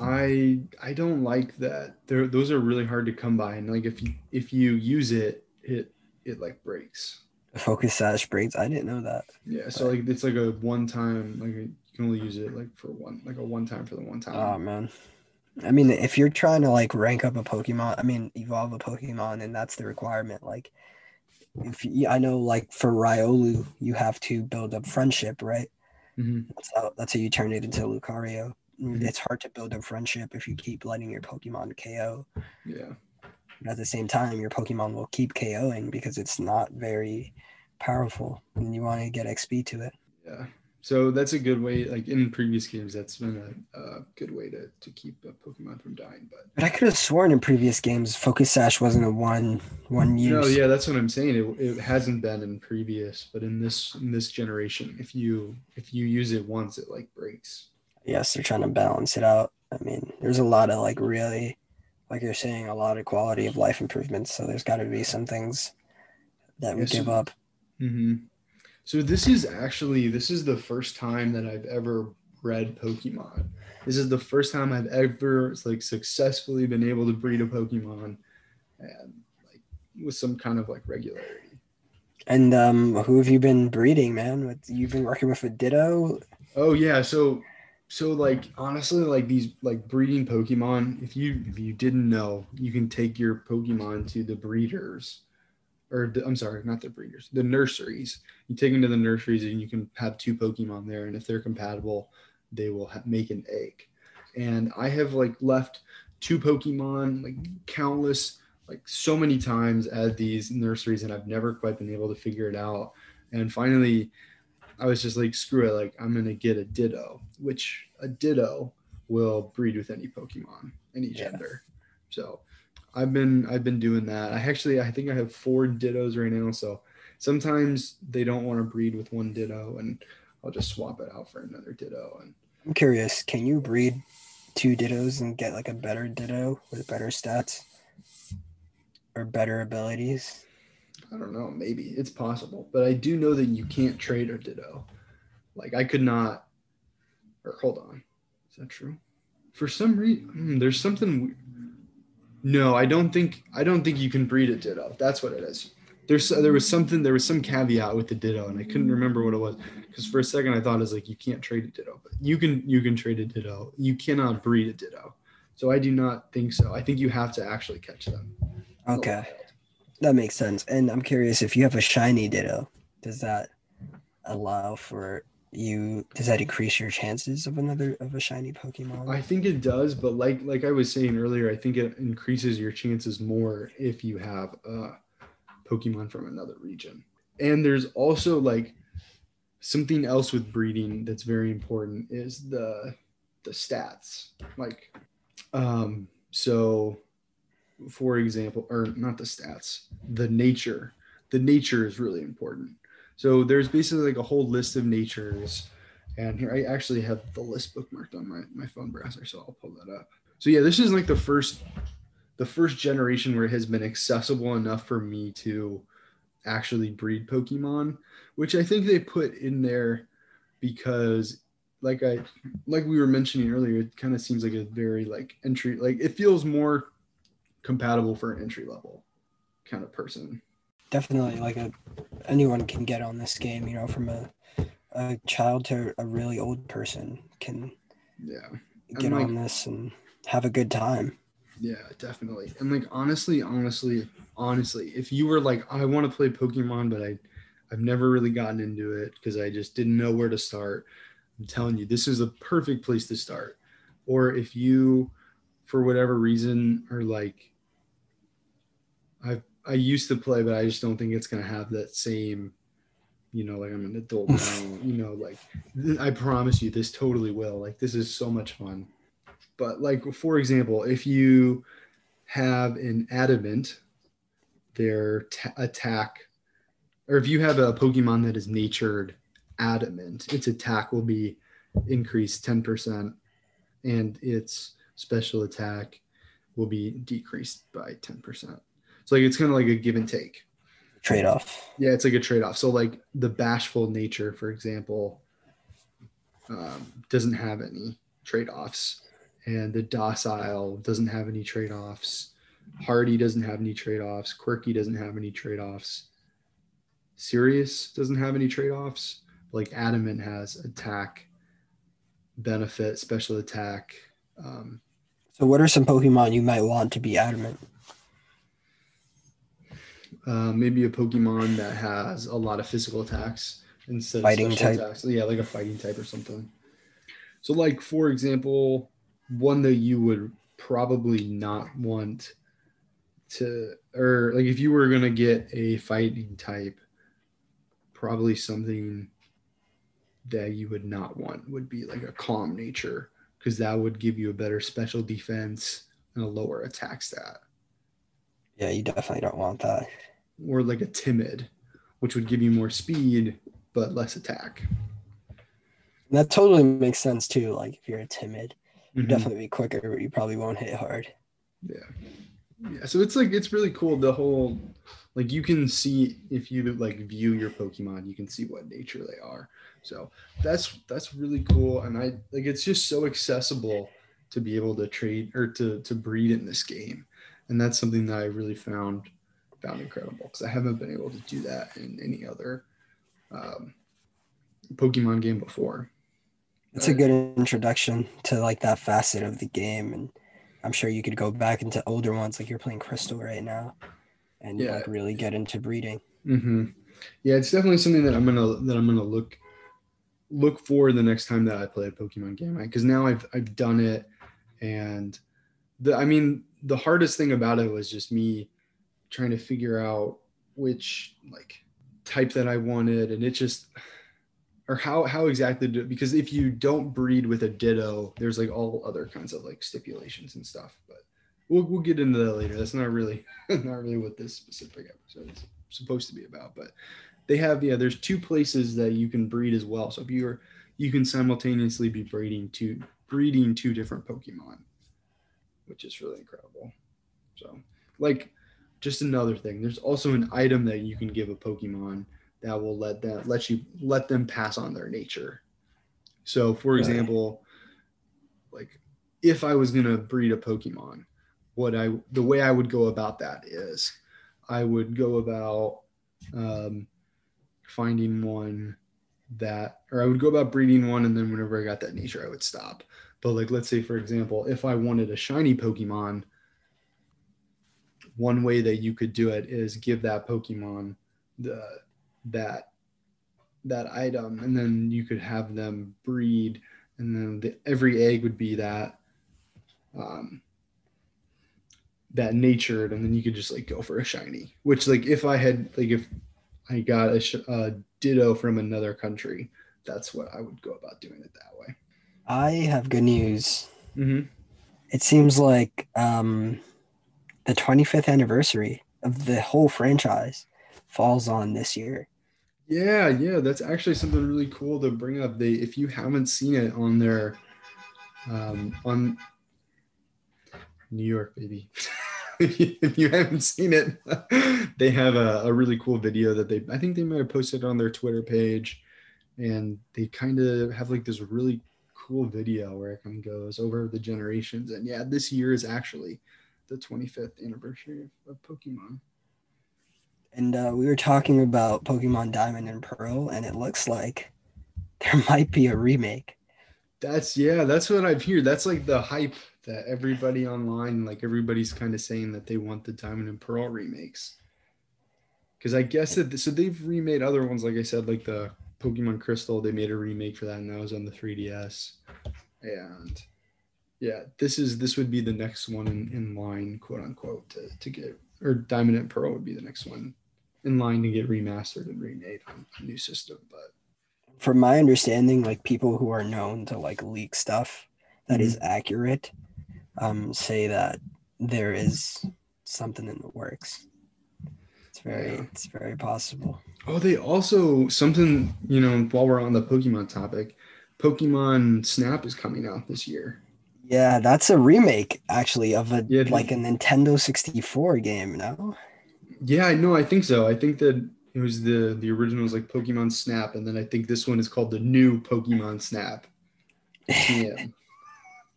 I I don't like that. They're, those are really hard to come by, and like if you if you use it, it it like breaks. Focus sash breaks. I didn't know that. Yeah, so like it's like a one time, like you can only use it like for one, like a one time for the one time. Oh man. I mean, if you're trying to like rank up a Pokemon, I mean, evolve a Pokemon, and that's the requirement. Like, if you, I know, like for Riolu, you have to build up friendship, right? Mhm. That's how that's how you turn it into Lucario. Mhm. It's hard to build up friendship if you keep letting your Pokemon KO. Yeah, But at the same time, your Pokemon will keep KOing because it's not very powerful, and you want to get XP to it. yeah. So that's a good way. Like in previous games, that's been a, a good way to to keep a Pokemon from dying. But But I could have sworn in previous games, Focus Sash wasn't a one one use. no, yeah, that's what I'm saying. It, it hasn't been in previous, but in this in this generation, if you if you use it once, it like breaks. yes, they're trying to balance it out. I mean, there's a lot of like really, like you're saying, a lot of quality of life improvements. So there's got to be some things that we Yes. give up. hmm So this is actually this is the first time that I've ever bred Pokemon. This is the first time I've ever like successfully been able to breed a Pokemon, and like with some kind of like regularity. And um, who have you been breeding, man? With you've been working with a Ditto. Oh yeah, so so like honestly, like these like breeding Pokemon. If you if you didn't know, you can take your Pokemon to the breeders, or the, I'm sorry, not the breeders, the nurseries. You take them to the nurseries, and you can have two Pokemon there, and if they're compatible, they will ha- make an egg. And I have like left two Pokemon, like countless, like so many times at these nurseries, and I've never quite been able to figure it out. And finally, I was just like, screw it, like I'm gonna get a Ditto, which a Ditto will breed with any Pokemon, any Yeah. gender. So I've been I've been doing that. I actually I think I have four Dittos right now. So sometimes they don't want to breed with one Ditto, and I'll just swap it out for another Ditto. And I'm curious, can you breed two Dittos and get like a better Ditto with better stats or better abilities? I don't know, maybe it's possible, but I do know that you can't trade a Ditto. Like I could not. Or hold on, is that true? For some reason, hmm, there's something. No, I don't think. I don't think you can breed a Ditto. That's what it is. There's there was something. There was some caveat with the Ditto, and I couldn't remember what it was. Because for a second I thought it was like you can't trade a Ditto, but you can. You can trade a Ditto. You cannot breed a Ditto. So I do not think so. I think you have to actually catch them. Okay, that makes sense. And I'm curious if you have a shiny Ditto, does that allow for you? Does that increase your chances of another of a shiny Pokemon? I think it does, but like like I was saying earlier, I think it increases your chances more if you have a Pokemon from another region. And there's also like something else with breeding that's very important is the the stats. Like um so for example, or not the stats, the nature. The nature is really important. So there's basically like a whole list of natures. And here I actually have the list bookmarked on my, my phone browser, so I'll pull that up. So yeah, this is like the first the first generation where it has been accessible enough for me to actually breed Pokemon, which I think they put in there because like I like we were mentioning earlier, it kind of seems like a very like entry like it feels more compatible for an entry level kind of person. Definitely, like a anyone can get on this game. You know, from a a child to a really old person can Yeah. get like- on this and have a good time. Yeah, definitely. And like honestly, honestly, honestly, if you were like, I want to play Pokemon, but I I've never really gotten into it because I just didn't know where to start. I'm telling you, this is a perfect place to start. Or if you, for whatever reason, are like, I I used to play, but I just don't think it's gonna have that same, you know, like I'm an adult now. you know, like I promise you, this totally will. Like this is so much fun. But like for example, if you have an adamant, their ta attack, or if you have a Pokemon that is natured adamant, its attack will be increased 10%, and its special attack will be decreased by 10%. So like it's kind of like a give and take. Trade off. Yeah, it's like a trade off. So like the bashful nature, for example, um, doesn't have any trade offs, and the docile doesn't have any trade offs. Hardy doesn't have any trade offs. Quirky doesn't have any trade offs. Serious doesn't have any trade offs. Like adamant has attack, benefit, special attack. Um, So, what are some Pokemon you might want to be adamant? Uh, maybe a Pokemon that has a lot of physical attacks instead Fighting of special type. attacks. Yeah, like a fighting type or something. So, like for example, one that you would probably not want to, or like if you were gonna get a fighting type, probably something that you would not want would be like a calm nature because that would give you a better special defense and a lower attack stat Yeah, you definitely don't want that. Or like a timid, which would give you more speed but less attack. That totally makes sense too. Like if you're a timid, you Mhm. definitely be quicker, but you probably won't hit hard. Yeah. Yeah. So it's like it's really cool. The whole like you can see if you like view your Pokemon, you can see what nature they are. So that's that's really cool. And I like it's just so accessible to be able to trade or to to breed in this game. And that's something that I really found found incredible because I haven't been able to do that in any other um, Pokemon game before. It's a good introduction to like that facet of the game, and I'm sure you could go back into older ones, like you're playing Crystal right now, and Yeah. like really get into breeding. hmm Yeah, it's definitely something that I'm gonna that I'm gonna look look for the next time that I play a Pokemon game, right? Because now I've I've done it, and the I mean the hardest thing about it was just me trying to figure out which like type that I wanted, and it just or how how exactly do because if you don't breed with a Ditto, there's like all other kinds of like stipulations and stuff, but. We'll, we'll get into that later. That's not really not really what this specific episode is supposed to be about but they have yeah there's two places that you can breed as well so if you're you can simultaneously be breeding two breeding two different pokemon which is really incredible so like just another thing. There's also an item that you can give a pokemon that will let that let you let them pass on their nature. So for example like if i was going to breed a pokemon what i the way i would go about that is I would go about um, finding one that, or I would go about breeding one, and then whenever I got that nature, I would stop. But like, let's say for example, if I wanted a shiny Pokemon, one way that you could do it is give that Pokemon the that that item, and then you could have them breed, and then the, every egg would be that. Um, that natured and then you could just like go for a shiny which like if i had like if i got a, sh- a ditto from another country that's what i would go about doing it that way I have good news. mm-hmm. It seems like um, the 25th anniversary of the whole franchise falls on this year. Yeah, yeah, that's actually something really cool to bring up. They, if you haven't seen it on their, um, on New York, baby. if you haven't seen it, they have a, a, really cool video that they, I think they might have posted on their Twitter page, and they kind of have like this really cool video where it kind of goes over the generations. And yeah, this year is actually the 25th anniversary of, Pokemon. And uh, we were talking about Pokemon Diamond and Pearl, and it looks like there might be a remake. That's yeah, that's what I've heard. That's like the hype that everybody online, like everybody's kind of saying that they want the Diamond and Pearl remakes. Because I guess that so they've remade other ones, like I said, like the Pokemon Crystal. They made a remake for that, and that was on the 3DS. And yeah, this is this would be the next one in, in line, quote unquote, to, to get or Diamond and Pearl would be the next one in line to get remastered and remade on a new system. But from my understanding, like people who are known to like leak stuff that mm-hmm. is accurate, um, say that there is something in the works. It's very, yeah. it's very possible. Oh, they also something you know while we're on the Pokemon topic, Pokemon Snap is coming out this year. Yeah, that's a remake actually of a yeah, like a Nintendo 64 game, no? Yeah, I know, I think so. I think that it was the the original was like Pokemon Snap, and then I think this one is called the new Pokemon Snap. TM.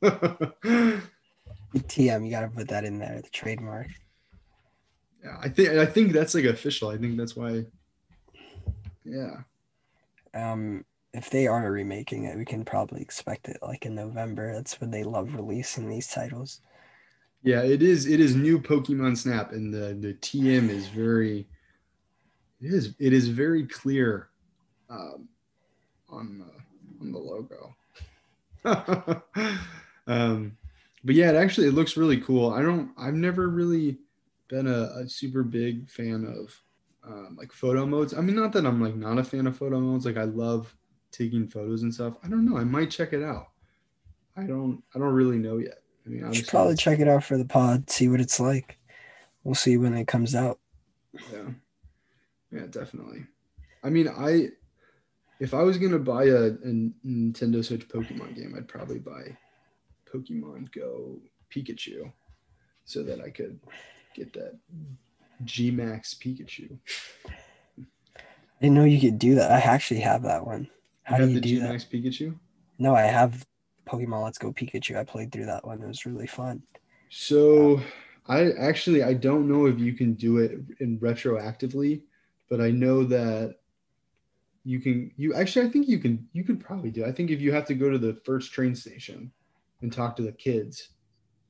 TM, you gotta put that in there, the trademark. Yeah, I think I think that's like official. I think that's why. Yeah. Um, if they are remaking it, we can probably expect it like in November. That's when they love releasing these titles. Yeah, it is. It is new Pokemon Snap, and the the TM is very. It is. It is very clear, um, on the on the logo. um, but yeah, it actually it looks really cool. I don't. I've never really been a, a super big fan of um, like photo modes. I mean, not that I'm like not a fan of photo modes. Like I love taking photos and stuff. I don't know. I might check it out. I don't. I don't really know yet. I mean, should probably check it out for the pod. See what it's like. We'll see when it comes out. Yeah. Yeah, definitely. I mean, I if I was gonna buy a, a Nintendo Switch Pokemon game, I'd probably buy Pokemon Go Pikachu, so that I could get that G Max Pikachu. I didn't know you could do that. I actually have that one. How you do you do that? Pikachu? No, I have Pokemon Let's Go Pikachu. I played through that one. It was really fun. So I actually I don't know if you can do it in retroactively, but I know that you can you actually I think you can you could probably do. It. I think if you have to go to the first train station and talk to the kids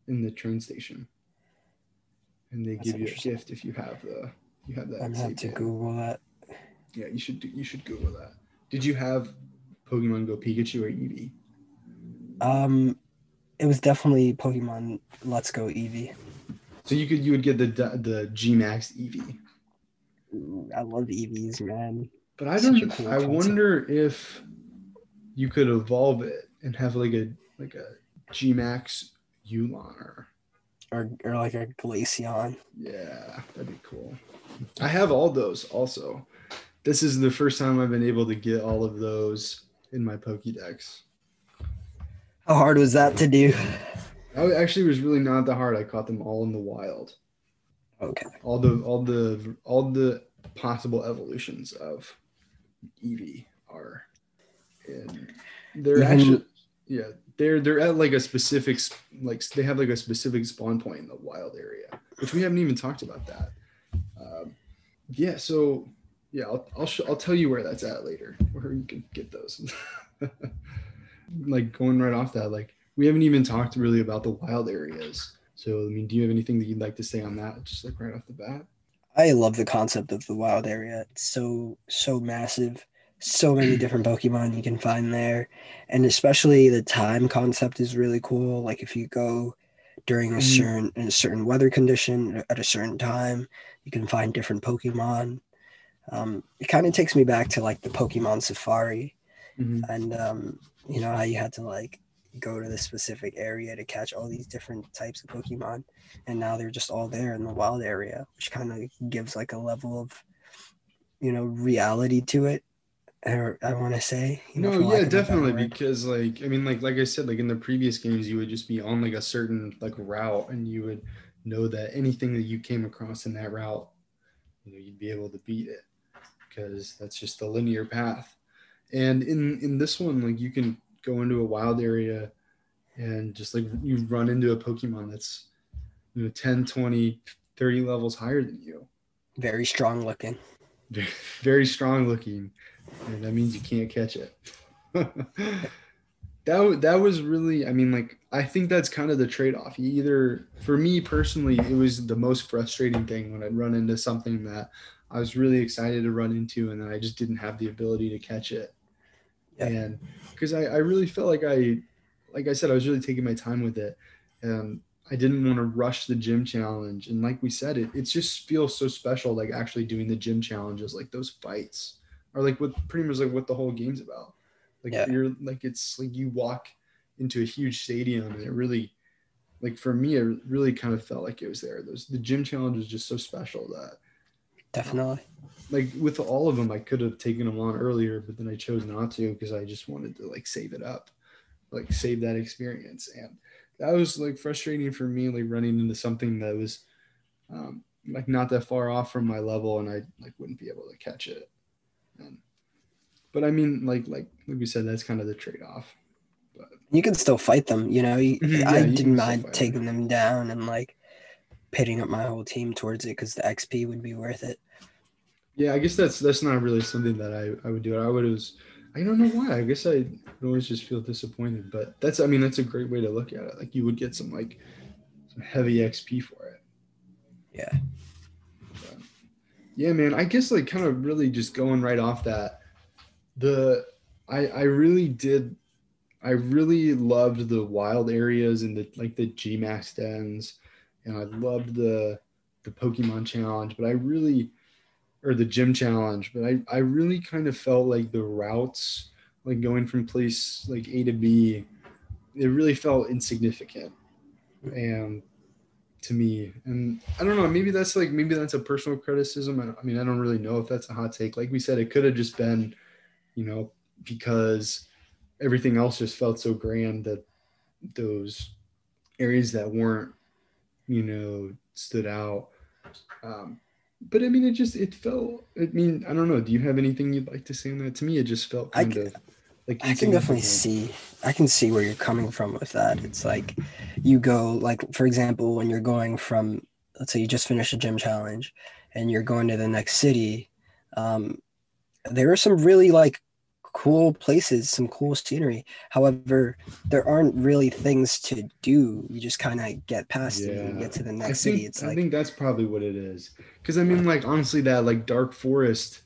in the train station. And they give you a gift if you have the you have that. I'm have to Google that. Yeah, you should do, you should Google that. Did you have Pokemon Go Pikachu or Eevee? Um, it was definitely Pokemon Let's Go Eevee. So you could you would get the the G Max Eevee. I love Eevees, man. But I don't. Cool I wonder if you could evolve it and have like a like a G Max Ulan or or or like a Glaceon. Yeah, that'd be cool. I have all those also this is the first time I've been able to get all of those in my Pokédex. How hard was that to do? That actually was really not that hard. I caught them all in the wild. Okay. All the all the all the possible evolutions of Eevee are in they're Even, actually yeah, they're they're at like a specific like they have like a specific spawn point in the wild area, which we haven't even talked about that. Um, yeah, so yeah, I'll I'll, sh- I'll tell you where that's at later, where you can get those. like going right off that, like we haven't even talked really about the wild areas. So I mean, do you have anything that you'd like to say on that, just like right off the bat? I love the concept of the wild area. It's so so massive. So many different Pokemon you can find there. And especially the time concept is really cool. Like if you go during a mm-hmm. certain a certain weather condition at a certain time, you can find different Pokemon um, it kind of takes me back to like the Pokemon Safari, mm-hmm. and um, you know how you had to like go to the specific area to catch all these different types of Pokemon, and now they're just all there in the wild area, which kind of gives like a level of, you know, reality to it. Or I want to say, you know, no, yeah, of a better definitely. Because like I mean, like like I said, like in the previous games, you would just be on like a certain like route, and you would know that anything that you came across in that route, you know, you'd be able to beat it because that's just the linear path. And in in this one, like you can go into a wild area and just like you run into a Pokemon that's you know 10, 20, 30 levels higher than you. very strong looking. Very- strong looking, and that means you can't catch it. that that was really, I mean, like I think that's kind of the trade off. You either, for me personally, it was the most frustrating thing when I'd run into something that I was really excited to run into, and then I just didn't have the ability to catch it. Yeah. And because I, I really felt like I, like I said, I was really taking my time with it, and I didn't want to rush the gym challenge. And like we said, it it just feels so special, like actually doing the gym challenges, like those fights are like what pretty much like what the whole game's about. Like Yeah. you're like it's like you walk into a huge stadium and it really like for me it really kind of felt like it was there. Those the gym challenge was just so special that Definitely. like with all of them I could have taken them on earlier, but then I chose not to because I just wanted to like save it up. Like save that experience. And that was like frustrating for me, like running into something that was um, like not that far off from my level and I like wouldn't be able to catch it. And, but I mean, like like like we said, that's kind of the trade off. But You can still fight them, you know. You, yeah, I you didn't mind taking them down and like pitting up my whole team towards it because the XP would be worth it. yeah, I guess that's that's not really something that I, I would do. I would was I don't know why. I guess I would always just feel disappointed. But that's I mean that's a great way to look at it. Like you would get some like some heavy XP for it. Yeah. But, yeah, man. I guess like kind of really just going right off that, the I I really did I really loved the wild areas and the like the Gmax dens, and I loved the the Pokemon challenge, but I really or the gym challenge, but I I really kind of felt like the routes like going from place like A to B, it really felt insignificant. And to me, and I don't know, maybe that's like maybe that's a personal criticism. I, I mean, I don't really know if that's a hot take. Like we said, it could have just been, you know, because everything else just felt so grand that those areas that weren't, you know, stood out. Um, but I mean, it just it felt. I mean, I don't know. Do you have anything you'd like to say on that? To me, it just felt I kind c- of like I can definitely see. I can see where you're coming from with that. It's like you go, like for example, when you're going from, let's say you just finished a gym challenge, and you're going to the next city. Um, there are some really like cool places, some cool scenery. However, there aren't really things to do. You just kind of get past it and get to the next think city. It's I like think that's probably what it is. Because I mean, like honestly, that like dark forest,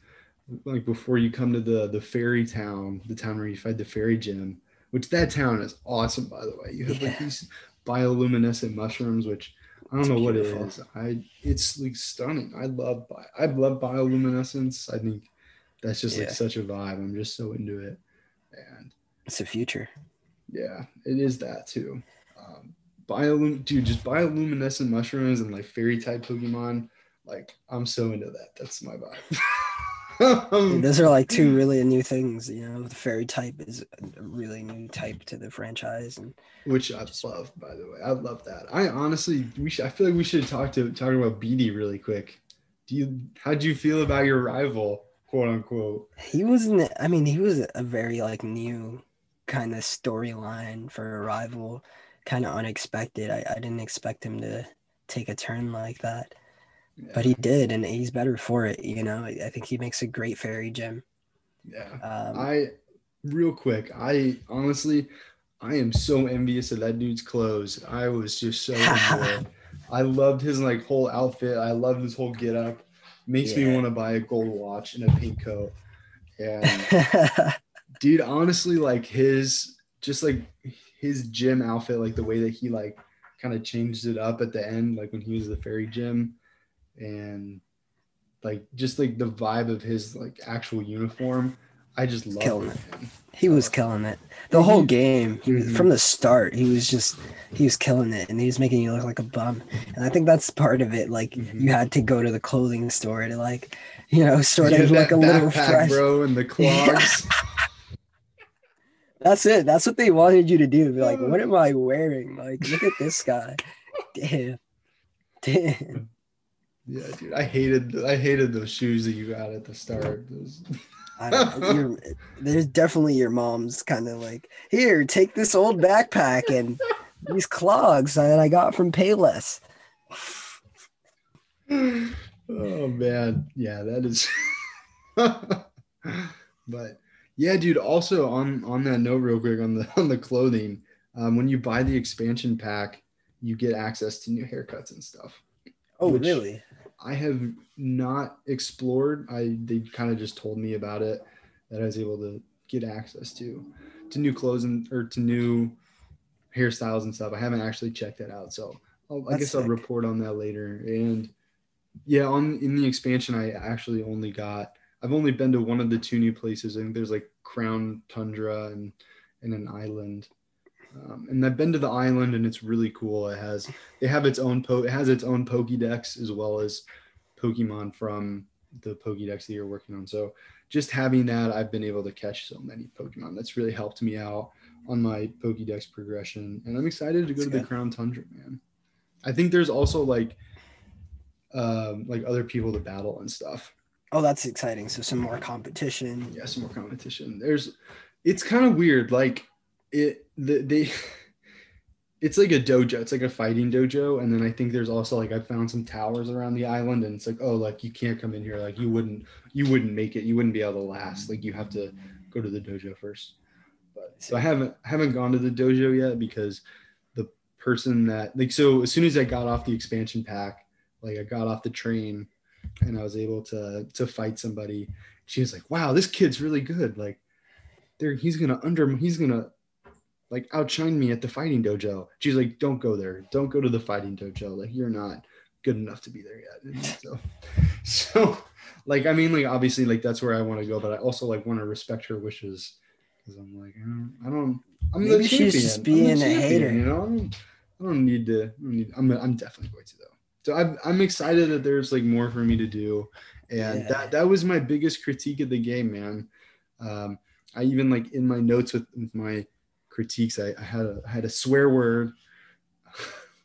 like before you come to the the fairy town, the town where you fight the fairy gym, which that town is awesome by the way. You have like these bioluminescent mushrooms, which I don't It's know what it is. I it's like stunning. I love bi- I love bioluminescence. I think that's just like such a vibe. I'm just so into it, and it's the future. yeah, it is that too. Um, biolum, dude, just bioluminescent mushrooms and like fairy type Pokemon. Like, I'm so into that. That's my vibe. Those are like two really new things. You know, the fairy type is a really new type to the franchise, and Which I just, love, by the way. I love that. I honestly, we should. I feel like we should talk to talk about Bede really quick. Do you? How do you feel about your rival, quote unquote? he wasn't. I mean, he was a very like new kind of storyline for a rival, kind of unexpected. I, I didn't expect him to take a turn like that, but he did, and he's better for it. You know, I, I think he makes a great fairy gem. yeah. Um, I real quick, I honestly I am so envious of that dude's clothes. I was just so. I loved his like whole outfit. I loved his whole get up. Makes me want to buy a gold watch and a pink coat. And dude, honestly, like his just like his gym outfit, like the way that he like kind of changed it up at the end, like when he was the fairy gym, and like just like the vibe of his like actual uniform. I just love killing it. He was killing it. The whole game, he was Mhm. from the start. He was just he was killing it, and he was making you look like a bum. And I think that's part of it. Like Mhm. you had to go to the clothing store to like, you know, sort of look a little fresh. bro, and the clogs. That's it. That's what they wanted you to do. Be like, what am I wearing? Like, look at this guy. Damn. Damn. yeah, dude, I hated I hated those shoes that you got at the start. Those- know. There's definitely your mom's kind of like, here, take this old backpack and these clogs that I got from Payless. oh man, yeah, that is. but yeah, dude. Also on on that note, real quick on the on the clothing, um, when you buy the expansion pack, you get access to new haircuts and stuff. Oh, Which- really? I have not explored. I they kind of just told me about it that I was able to get access to to new clothes and or to new hairstyles and stuff. I haven't actually checked that out, so I'll, I guess I'll report on that later. And yeah, on in the expansion, I actually only got. I've only been to one of the two new places. I think there's like Crown Tundra and and an island. Um, and I've been to the island and it's really cool. It has they have its own po it has its own Pokédex as well as Pokemon from the Pokédex that you're working on. So just having that, I've been able to catch so many Pokemon. That's really helped me out on my Pokédex progression. And I'm excited to go That's to the. Crown Tundra, man. I think there's also like um like other people to battle and stuff. Oh, that's exciting. So some more competition. Yeah, some more competition. There's it's kind of weird. Like it the, they it's like a dojo. It's like a fighting dojo. And then I think there's also like I found some towers around the island and it's like, oh, like you can't come in here. Like you wouldn't you wouldn't make it. You wouldn't be able to last. Like you have to go to the dojo first. But so I haven't haven't gone to the dojo yet because the person that like so as soon as I got off the expansion pack, like I got off the train and I was able to to fight somebody. She was like, "Wow, this kid's really good. Like, there, he's gonna under, he's gonna like outshine me at the fighting dojo." She's like, "Don't go there. Don't go to the fighting dojo. Like, you're not good enough to be there yet." So, so, like, I mean, like, obviously, like that's where I want to go, but I also like want to respect her wishes because I'm like, I don't, I don't I'm Maybe the she's champion. just I'm the being a hater. You know, I don't, I don't need to. I don't need, I'm, I'm definitely going to though. So I'm, I'm excited that there's like more for me to do, and Yeah. that that was my biggest critique of the game, man. Um, I even like in my notes with, with my critiques, I, I had a I had a swear word.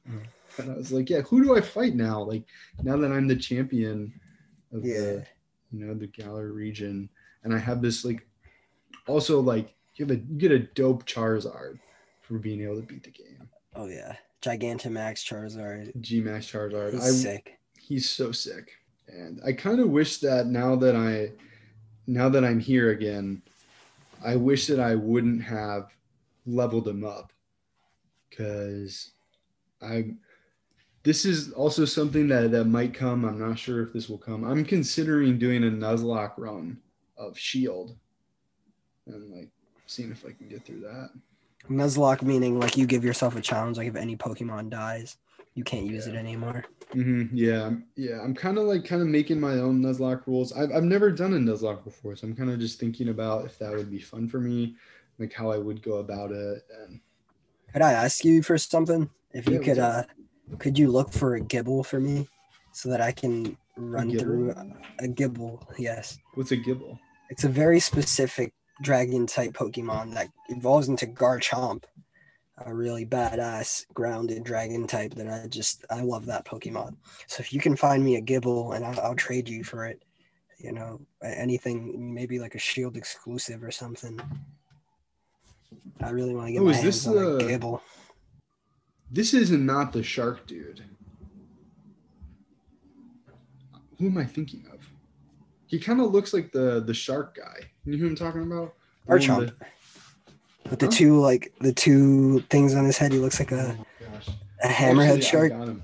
Hmm. And I was like, yeah, who do I fight now? Like now that I'm the champion of Yeah. the, you know, the Galar region, and I have this like, also like you have a you get a dope Charizard for being able to beat the game. Oh yeah. Gigantamax Charizard. G Max Charizard. He's I, sick. he's so sick, and I kind of wish that now that I, now that I'm here again, I wish that I wouldn't have leveled him up, because I. This is also something that that might come. I'm not sure if this will come. I'm considering doing a Nuzlocke run of Shield, and like seeing if I can get through that. Nuzlocke meaning like you give yourself a challenge, like if any Pokemon dies, you can't use it Yeah. anymore. hmm Yeah, yeah. I'm kind of like kind of making my own Nuzlocke rules. I've I've never done a Nuzlocke before, so I'm kind of just thinking about if that would be fun for me, like how I would go about it. And Could I ask you for something? If you Yeah, could, uh, could you look for a Gible for me, so that I can run Gible? through a Gible? Yes, what's a Gible? it's a very specific dragon type Pokemon that evolves into Garchomp, a really badass grounded dragon type that I just I love that Pokemon. So if you can find me a Gible and I'll, I'll trade you for it, you know, anything maybe like a Shield exclusive or something. I really want to get Oh, my is hands this, on a uh, This is not the shark dude. Who am I thinking of? He kind of looks like the the shark guy. You know who I'm talking about? The one Garchomp. with the Huh? two like the two things on his head, he looks like a, oh a hammerhead Actually, shark.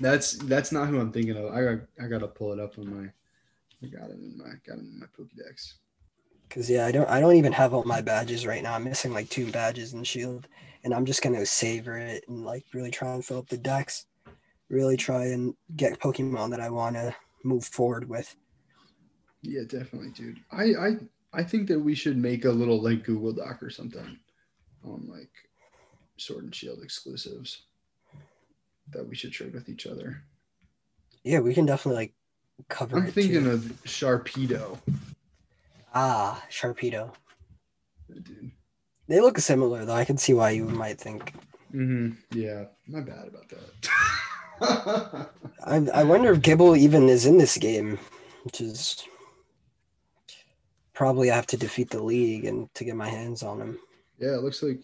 That's that's not who I'm thinking of. I got I gotta pull it up on my. I got it in my got it in my Pokédex. Cause yeah, I don't I don't even have all my badges right now. I'm missing like two badges in Shield, and I'm just gonna savor it and like really try and fill up the decks. Really try and get Pokemon that I want to move forward with. Yeah, definitely, dude. I I I think that we should make a little like Google Doc or something on like Sword and Shield exclusives that we should trade with each other. Yeah, we can definitely like cover. I'm thinking too. of Sharpedo. Ah Sharpedo. Dude. They look similar though. I can see why you might think. hmm Yeah, my bad about that. I I wonder if Gible even is in this game, which is probably I have to defeat the league and to get my hands on him. yeah, it looks like.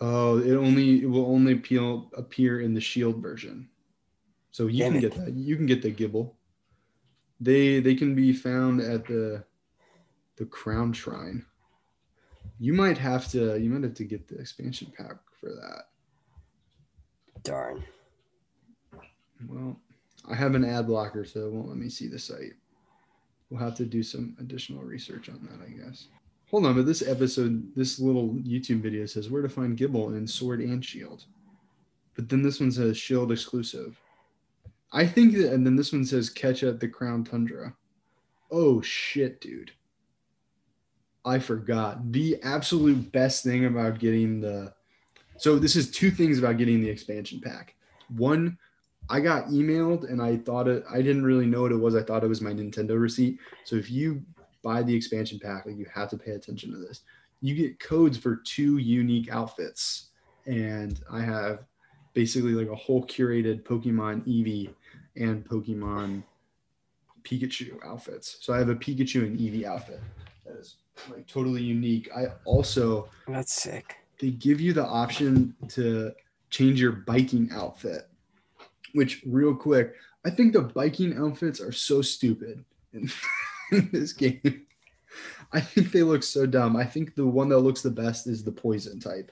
Oh, it only it will only appeal, appear in the Shield version, so you Damn can it. get that. You can get the Gible. They they can be found at the the Crown Shrine. You might have to you might have to get the expansion pack for that. Darn. Well, I have an ad blocker, so it won't let me see the site. We'll have to do some additional research on that, I guess. Hold on, but this episode, this little YouTube video says where to find Gible in Sword and Shield. But then this one says Shield exclusive. I think that, and then this one says catch at the Crown Tundra. Oh shit, dude. I forgot. The absolute best thing about getting the. So, this is two things about getting the expansion pack. One, I got emailed and I thought it, I didn't really know what it was. I thought it was my Nintendo receipt. So if you buy the expansion pack, like you have to pay attention to this. You get codes for two unique outfits. And I have basically like a whole curated Pokemon Eevee and Pokemon Pikachu outfits. So I have a Pikachu and Eevee outfit that is like totally unique. I also That's sick. they give you the option to change your biking outfit which real quick i think the biking outfits are so stupid in, in this game i think they look so dumb i think the one that looks the best is the poison type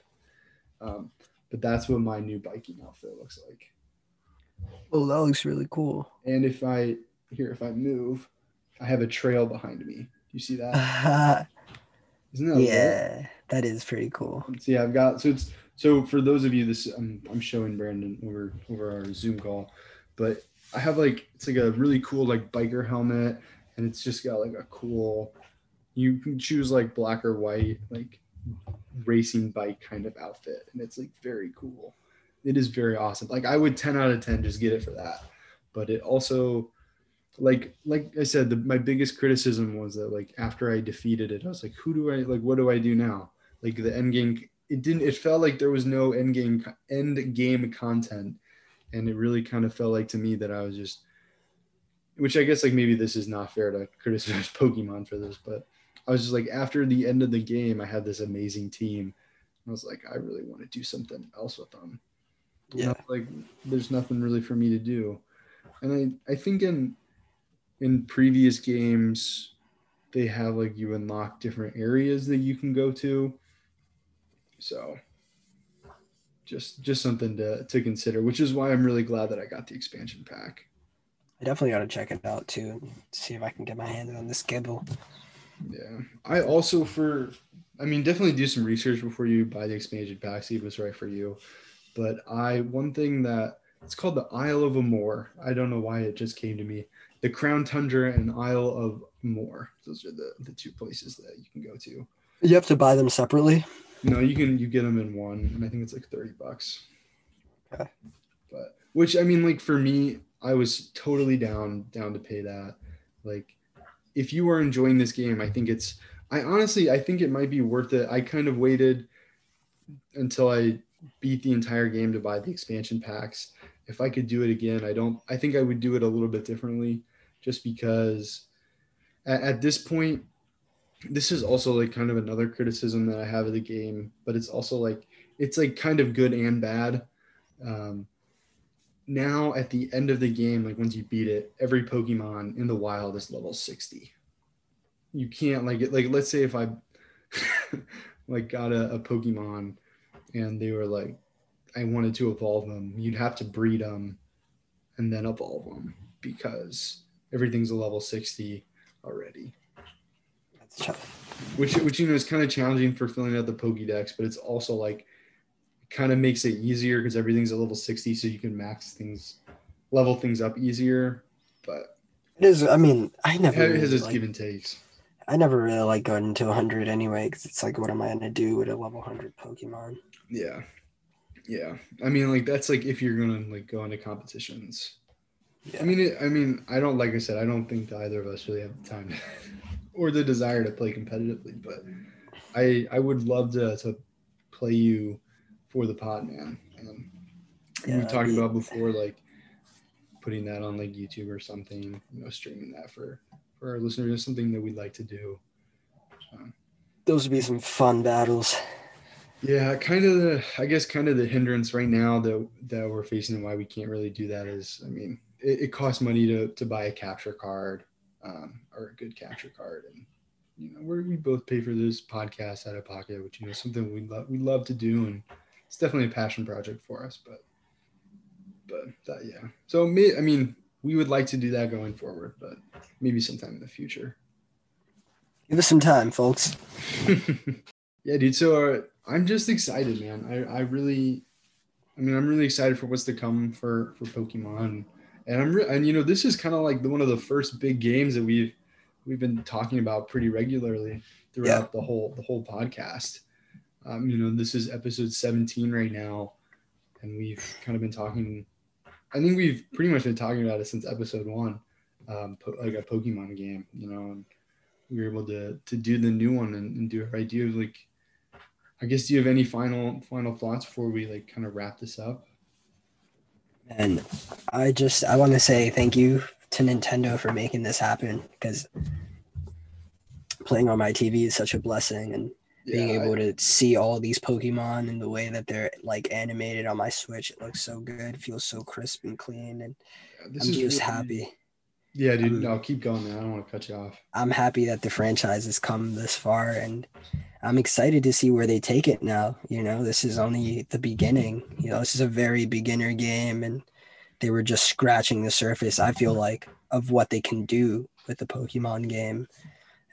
um, but that's what my new biking outfit looks like Oh, that looks really cool. and if i here if i move i have a trail behind me you see that isn't that yeah, that is pretty cool. So yeah, I've got so it's so for those of you this I'm I'm showing Brandon over over our Zoom call, but I have like it's like a really cool like biker helmet and it's just got like a cool you can choose like black or white like racing bike kind of outfit and it's like very cool. It is very awesome. Like I would 10 out of 10 just get it for that. But it also like like I said, the, my biggest criticism was that like after I defeated it, I was like, who do I like? What do I do now? Like the end game, it didn't. It felt like there was no end game end game content, and it really kind of felt like to me that I was just, which I guess like maybe this is not fair to criticize Pokemon for this, but I was just like after the end of the game, I had this amazing team. I was like, I really want to do something else with them. Yeah. like there's nothing really for me to do and i i think in in previous games they have like you unlock different areas that you can go to. So just just something to to consider which is why i'm really glad that i got the expansion pack. I definitely got to check it out too and see if I can get my hands on this Gible. yeah. I also for i mean definitely do some research before you buy the expansion pack see if it's right for you. But i one thing that it's called the isle of Armor. I don't know why it just came to me the crown tundra and isle of Armor those are the the two places that you can go to. You have to buy them separately. no you can you get them in one and i think it's like 30 bucks. Okay. but which i mean like for me i was totally down down to pay that. Like if you are enjoying this game i think it's i honestly i think it might be worth it. I kind of waited until i beat the entire game to buy the expansion packs. If i could do it again i don't i think i would do it a little bit differently just because at, at this point this is also like kind of another criticism that i have of the game but it's also like it's like kind of good and bad. Um, now at the end of the game like once you beat it every pokemon in the wild is level 60 you can't like like let's say if i like got a, a pokemon and they were like i wanted to evolve them you'd have to breed them and then evolve them because everything's a level 60 already That's tough. which which you know is kind of challenging for filling out the Pokédex, but it's also like kind of makes it easier because everything's a level 60, so you can max things, level things up easier. But It is. I mean, I it never. has its like- give and takes. I never really like going into 100 anyway, because it's like, what am I gonna do with a level 100 Pokemon? Yeah. Yeah. I mean, like that's like if you're gonna like go into competitions. Yeah. I mean, it, I mean, I don't like I said, I don't think either of us really have the time or the desire to play competitively, but I I would love to to play you for the pod, man. Um, and Yeah, we talked be- about before, like putting that on like YouTube or something, you know, streaming that for for our listeners is something that we'd like to do. Those would be some fun battles. Yeah, kind of the I guess kind of the hindrance right now that that we're facing and why we can't really do that is I mean it, it costs money to to buy a capture card um, or a good capture card and you know we we both pay for this podcast out of pocket which you know something we love we love to do and it's definitely a passion project for us but but that yeah so me I mean we would like to do that going forward but maybe sometime in the future Give us some time, folks. yeah, dude. So uh, I'm just excited, man. I, I really, I mean, I'm really excited for what's to come for for Pokemon, and I'm re- and you know this is kind of like the, one of the first big games that we've we've been talking about pretty regularly throughout the whole the whole podcast. Um, you know, this is episode 17 right now, and we've kind of been talking. I think we've pretty much been talking about it since episode one, um, po- like a Pokemon game, you know. And, we were able to to do the new one and, and do it right. Do you have like I guess do you have any final final thoughts before we like kind of wrap this up? And I just I want to say thank you to Nintendo for making this happen because playing on my TV is such a blessing and being Yeah, able to see all these Pokemon and the way that they're like animated on my Switch, it looks so good. Feels so crisp and clean, and I- I'm just really- happy. Yeah, dude. I'll No, keep going, man. I don't want to cut you off. I'm happy that the franchise has come this far, and I'm excited to see where they take it now. You know, this is only the beginning. You know, this is a very beginner game, and they were just scratching the surface. I feel like of what they can do with the Pokemon game,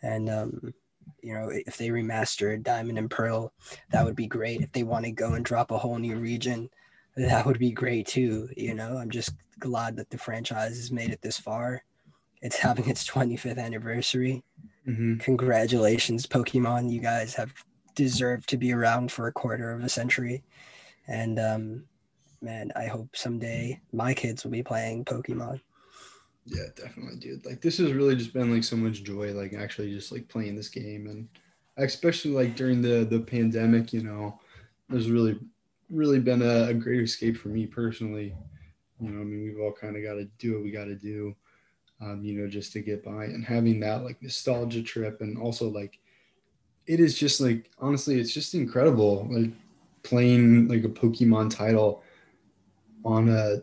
and um, you know, if they remastered Diamond and Pearl, that would be great. If they want to go and drop a whole new region, that would be great too. You know, I'm just glad that the franchise has made it this far. It's having its 25th anniversary. Mhm. Congratulations, Pokemon. You guys have deserved to be around for a quarter of a century. And um, man, I hope someday my kids will be playing Pokemon. Yeah, definitely, dude. Like this has really just been like so much joy, like actually just like playing this game, and especially like during the the pandemic, you know, there's really really been a, a great escape for me personally. You know, I mean, we've all kind of got to do what we got to do, um, you know, just to get by, and having that like nostalgia trip, and also like it is just like honestly, it's just incredible, like playing like a Pokemon title on a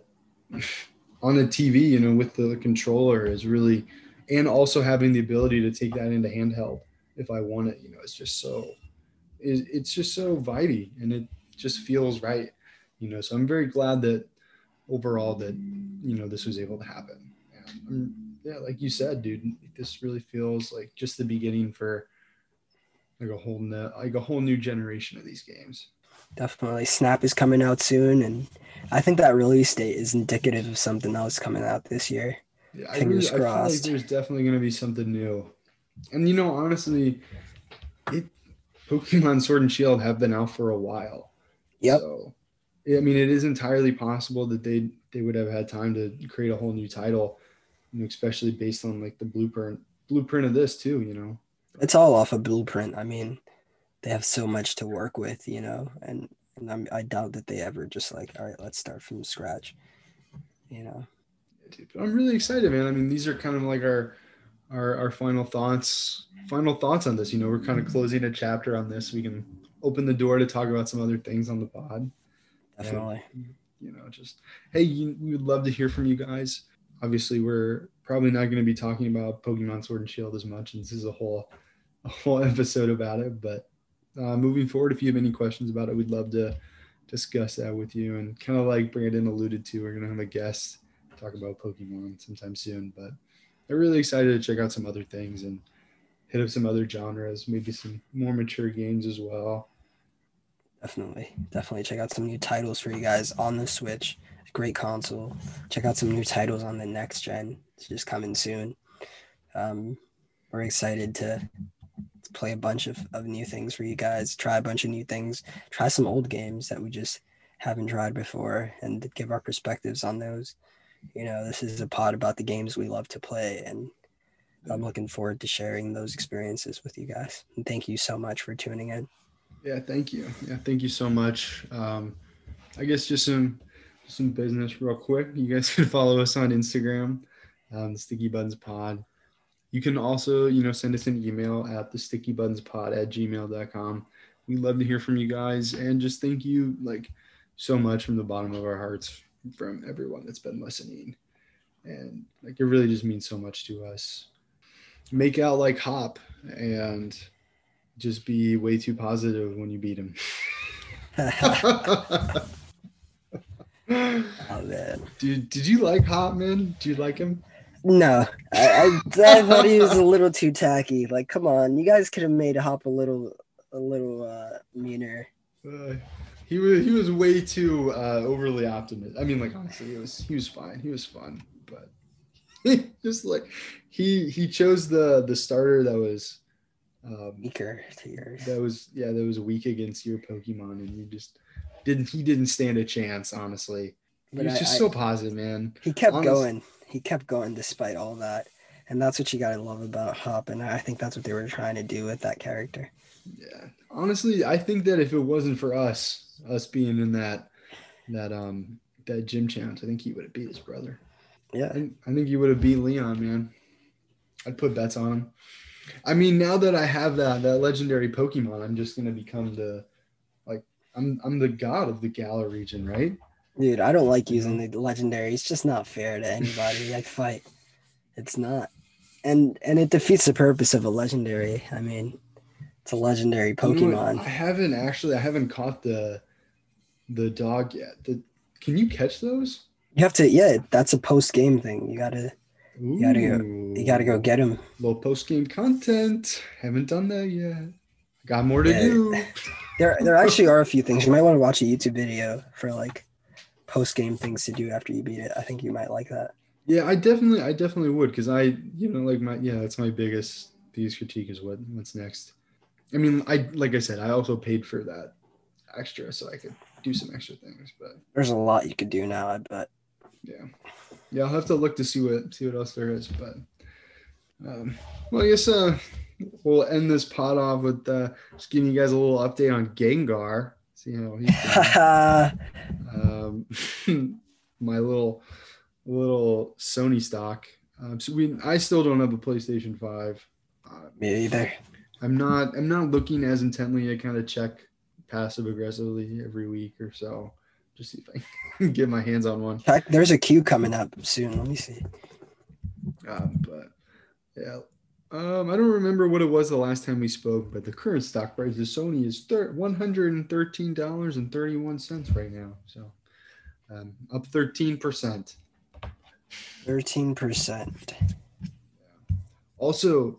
on a TV, you know, with the controller is really, and also having the ability to take that into handheld if I want it, you know, it's just so, it, it's just so vitey and it just feels right, you know. So I'm very glad that overall that you know this was able to happen. I'm, yeah, like you said, dude, this really feels like just the beginning for like a whole new, like a whole new generation of these games. Definitely. Snap is coming out soon. And I think that release date is indicative of something else coming out this year. Yeah, I, Fingers really, I feel like crossed. there's definitely going to be something new. And you know, honestly, it Pokemon Sword and Shield have been out for a while. Yep. So, I mean, it is entirely possible that they they would have had time to create a whole new title, you know, especially based on like the blueprint blueprint of this too. You know. It's all off a blueprint. I mean, they have so much to work with, you know, and, and I'm, I doubt that they ever just like, all right, let's start from scratch, you know. I'm really excited, man. I mean, these are kind of like our our our final thoughts final thoughts on this. You know, we're kind of closing a chapter on this. We can open the door to talk about some other things on the pod. Definitely. you know, just hey, you, we would love to hear from you guys. Obviously, we're probably not going to be talking about Pokemon Sword and Shield as much, and this is a whole a whole episode about it. But uh, moving forward, if you have any questions about it, we'd love to discuss that with you. And kind of like Brandon alluded to, we're going to have a guest talk about Pokemon sometime soon. But I'm really excited to check out some other things and hit up some other genres, maybe some more mature games as well. Definitely. Definitely check out some new titles for you guys on the Switch. Great console. Check out some new titles on the next gen. It's just coming soon. Um, we're excited to, play a bunch of, of new things for you guys, try a bunch of new things, try some old games that we just haven't tried before, and give our perspectives on those. You know, this is a pod about the games we love to play, and I'm looking forward to sharing those experiences with you guys. And thank you so much for tuning in. Yeah, thank you. Yeah, thank you so much. Um, I guess just some some business real quick. You guys can follow us on Instagram, um, the Sticky Buttons Pod. You can also, you know, send us an email at the sticky buttons pod at gmail.com. We love to hear from you guys and just thank you like so much from the bottom of our hearts from everyone that's been listening. And like it really just means so much to us. Make out like Hop and just be way too positive when you beat him. Oh man. Dude, did you like Hop, man? Do you like him? No, I, I, I thought he was a little too tacky. Like, come on, you guys could have made Hop a little, a little uh, meaner. Uh, he was he was way too uh, overly optimistic. I mean, like honestly, he was he was fine. He was fun, but he, just like he he chose the the starter that was um, Weaker to yours. that was yeah that was weak against your Pokemon, and you just didn't he didn't stand a chance. Honestly, he was I- just I- so positive, man. He kept honest- going. He kept going despite all that, and that's what you gotta love about Hop. And I think that's what they were trying to do with that character. Yeah, honestly, I think that if it wasn't for us, us being in that that um that gym challenge, I think he would have beat his brother. I Yeah, think, I think he would have beat Leon, man. I'd put bets on him. I mean, now that I have that that legendary Pokemon, I'm just gonna become the I'm I'm the god of the Galar region, right? dude, I don't like using the legendary. It's just not fair to anybody I fight. It's not, and and it defeats the purpose of a legendary. I mean, it's a legendary You know? Pokemon. I haven't actually I haven't caught the the dog yet. The, can you catch those? You have to, yeah. That's a post game thing. You gotta, You gotta go- you gotta go get him. little post game content. Haven't done that yet. Got more to Yeah. do. There, there actually are a few things. You might want to watch a YouTube video for like post game things to do after you beat it. I think you might like that. Yeah, I definitely, I definitely would, because I, you know, like my, yeah, that's my biggest, biggest critique is what, what's next. I mean, I, like I said, I also paid for that extra so I could do some extra things, but There's a lot you could do now. I bet. yeah, yeah, I'll have to look to see what, see what else there is, but, um, well, I guess, uh, we'll end this pod off with, uh, just giving you guys a little update on Gengar. See how he's um, my little little Sony stock. Um, so we, I still don't have a PlayStation Five. Uh, Me either. I'm not. I'm not looking as intently. I kind of check passive aggressively every week or so, just see if I can get my hands on one. There's a queue coming up soon. Let me see. Um, but yeah, um, I don't remember what it was the last time we spoke, but the current stock price of Sony is thir- one hundred and thirteen dollars and thirty one cents right now. So um, up thirteen percent. Thirteen percent. Also,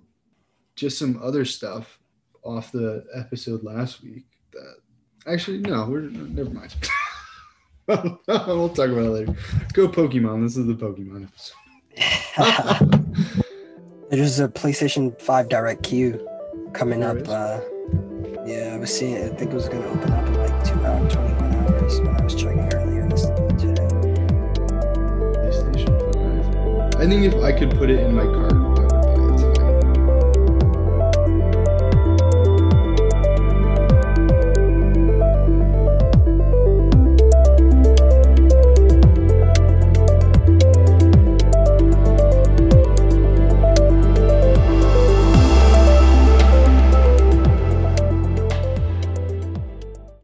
just some other stuff off the episode last week. That actually, no, we're never mind. we'll talk about it later. Go Pokemon. This is the Pokemon episode. There's a PlayStation 5 Direct queue coming There up. Uh, yeah, I was seeing. I think it was going to open up in like two hours, 21 hours. When I was checking earlier this today. PlayStation 5. I think if I could put it in my cart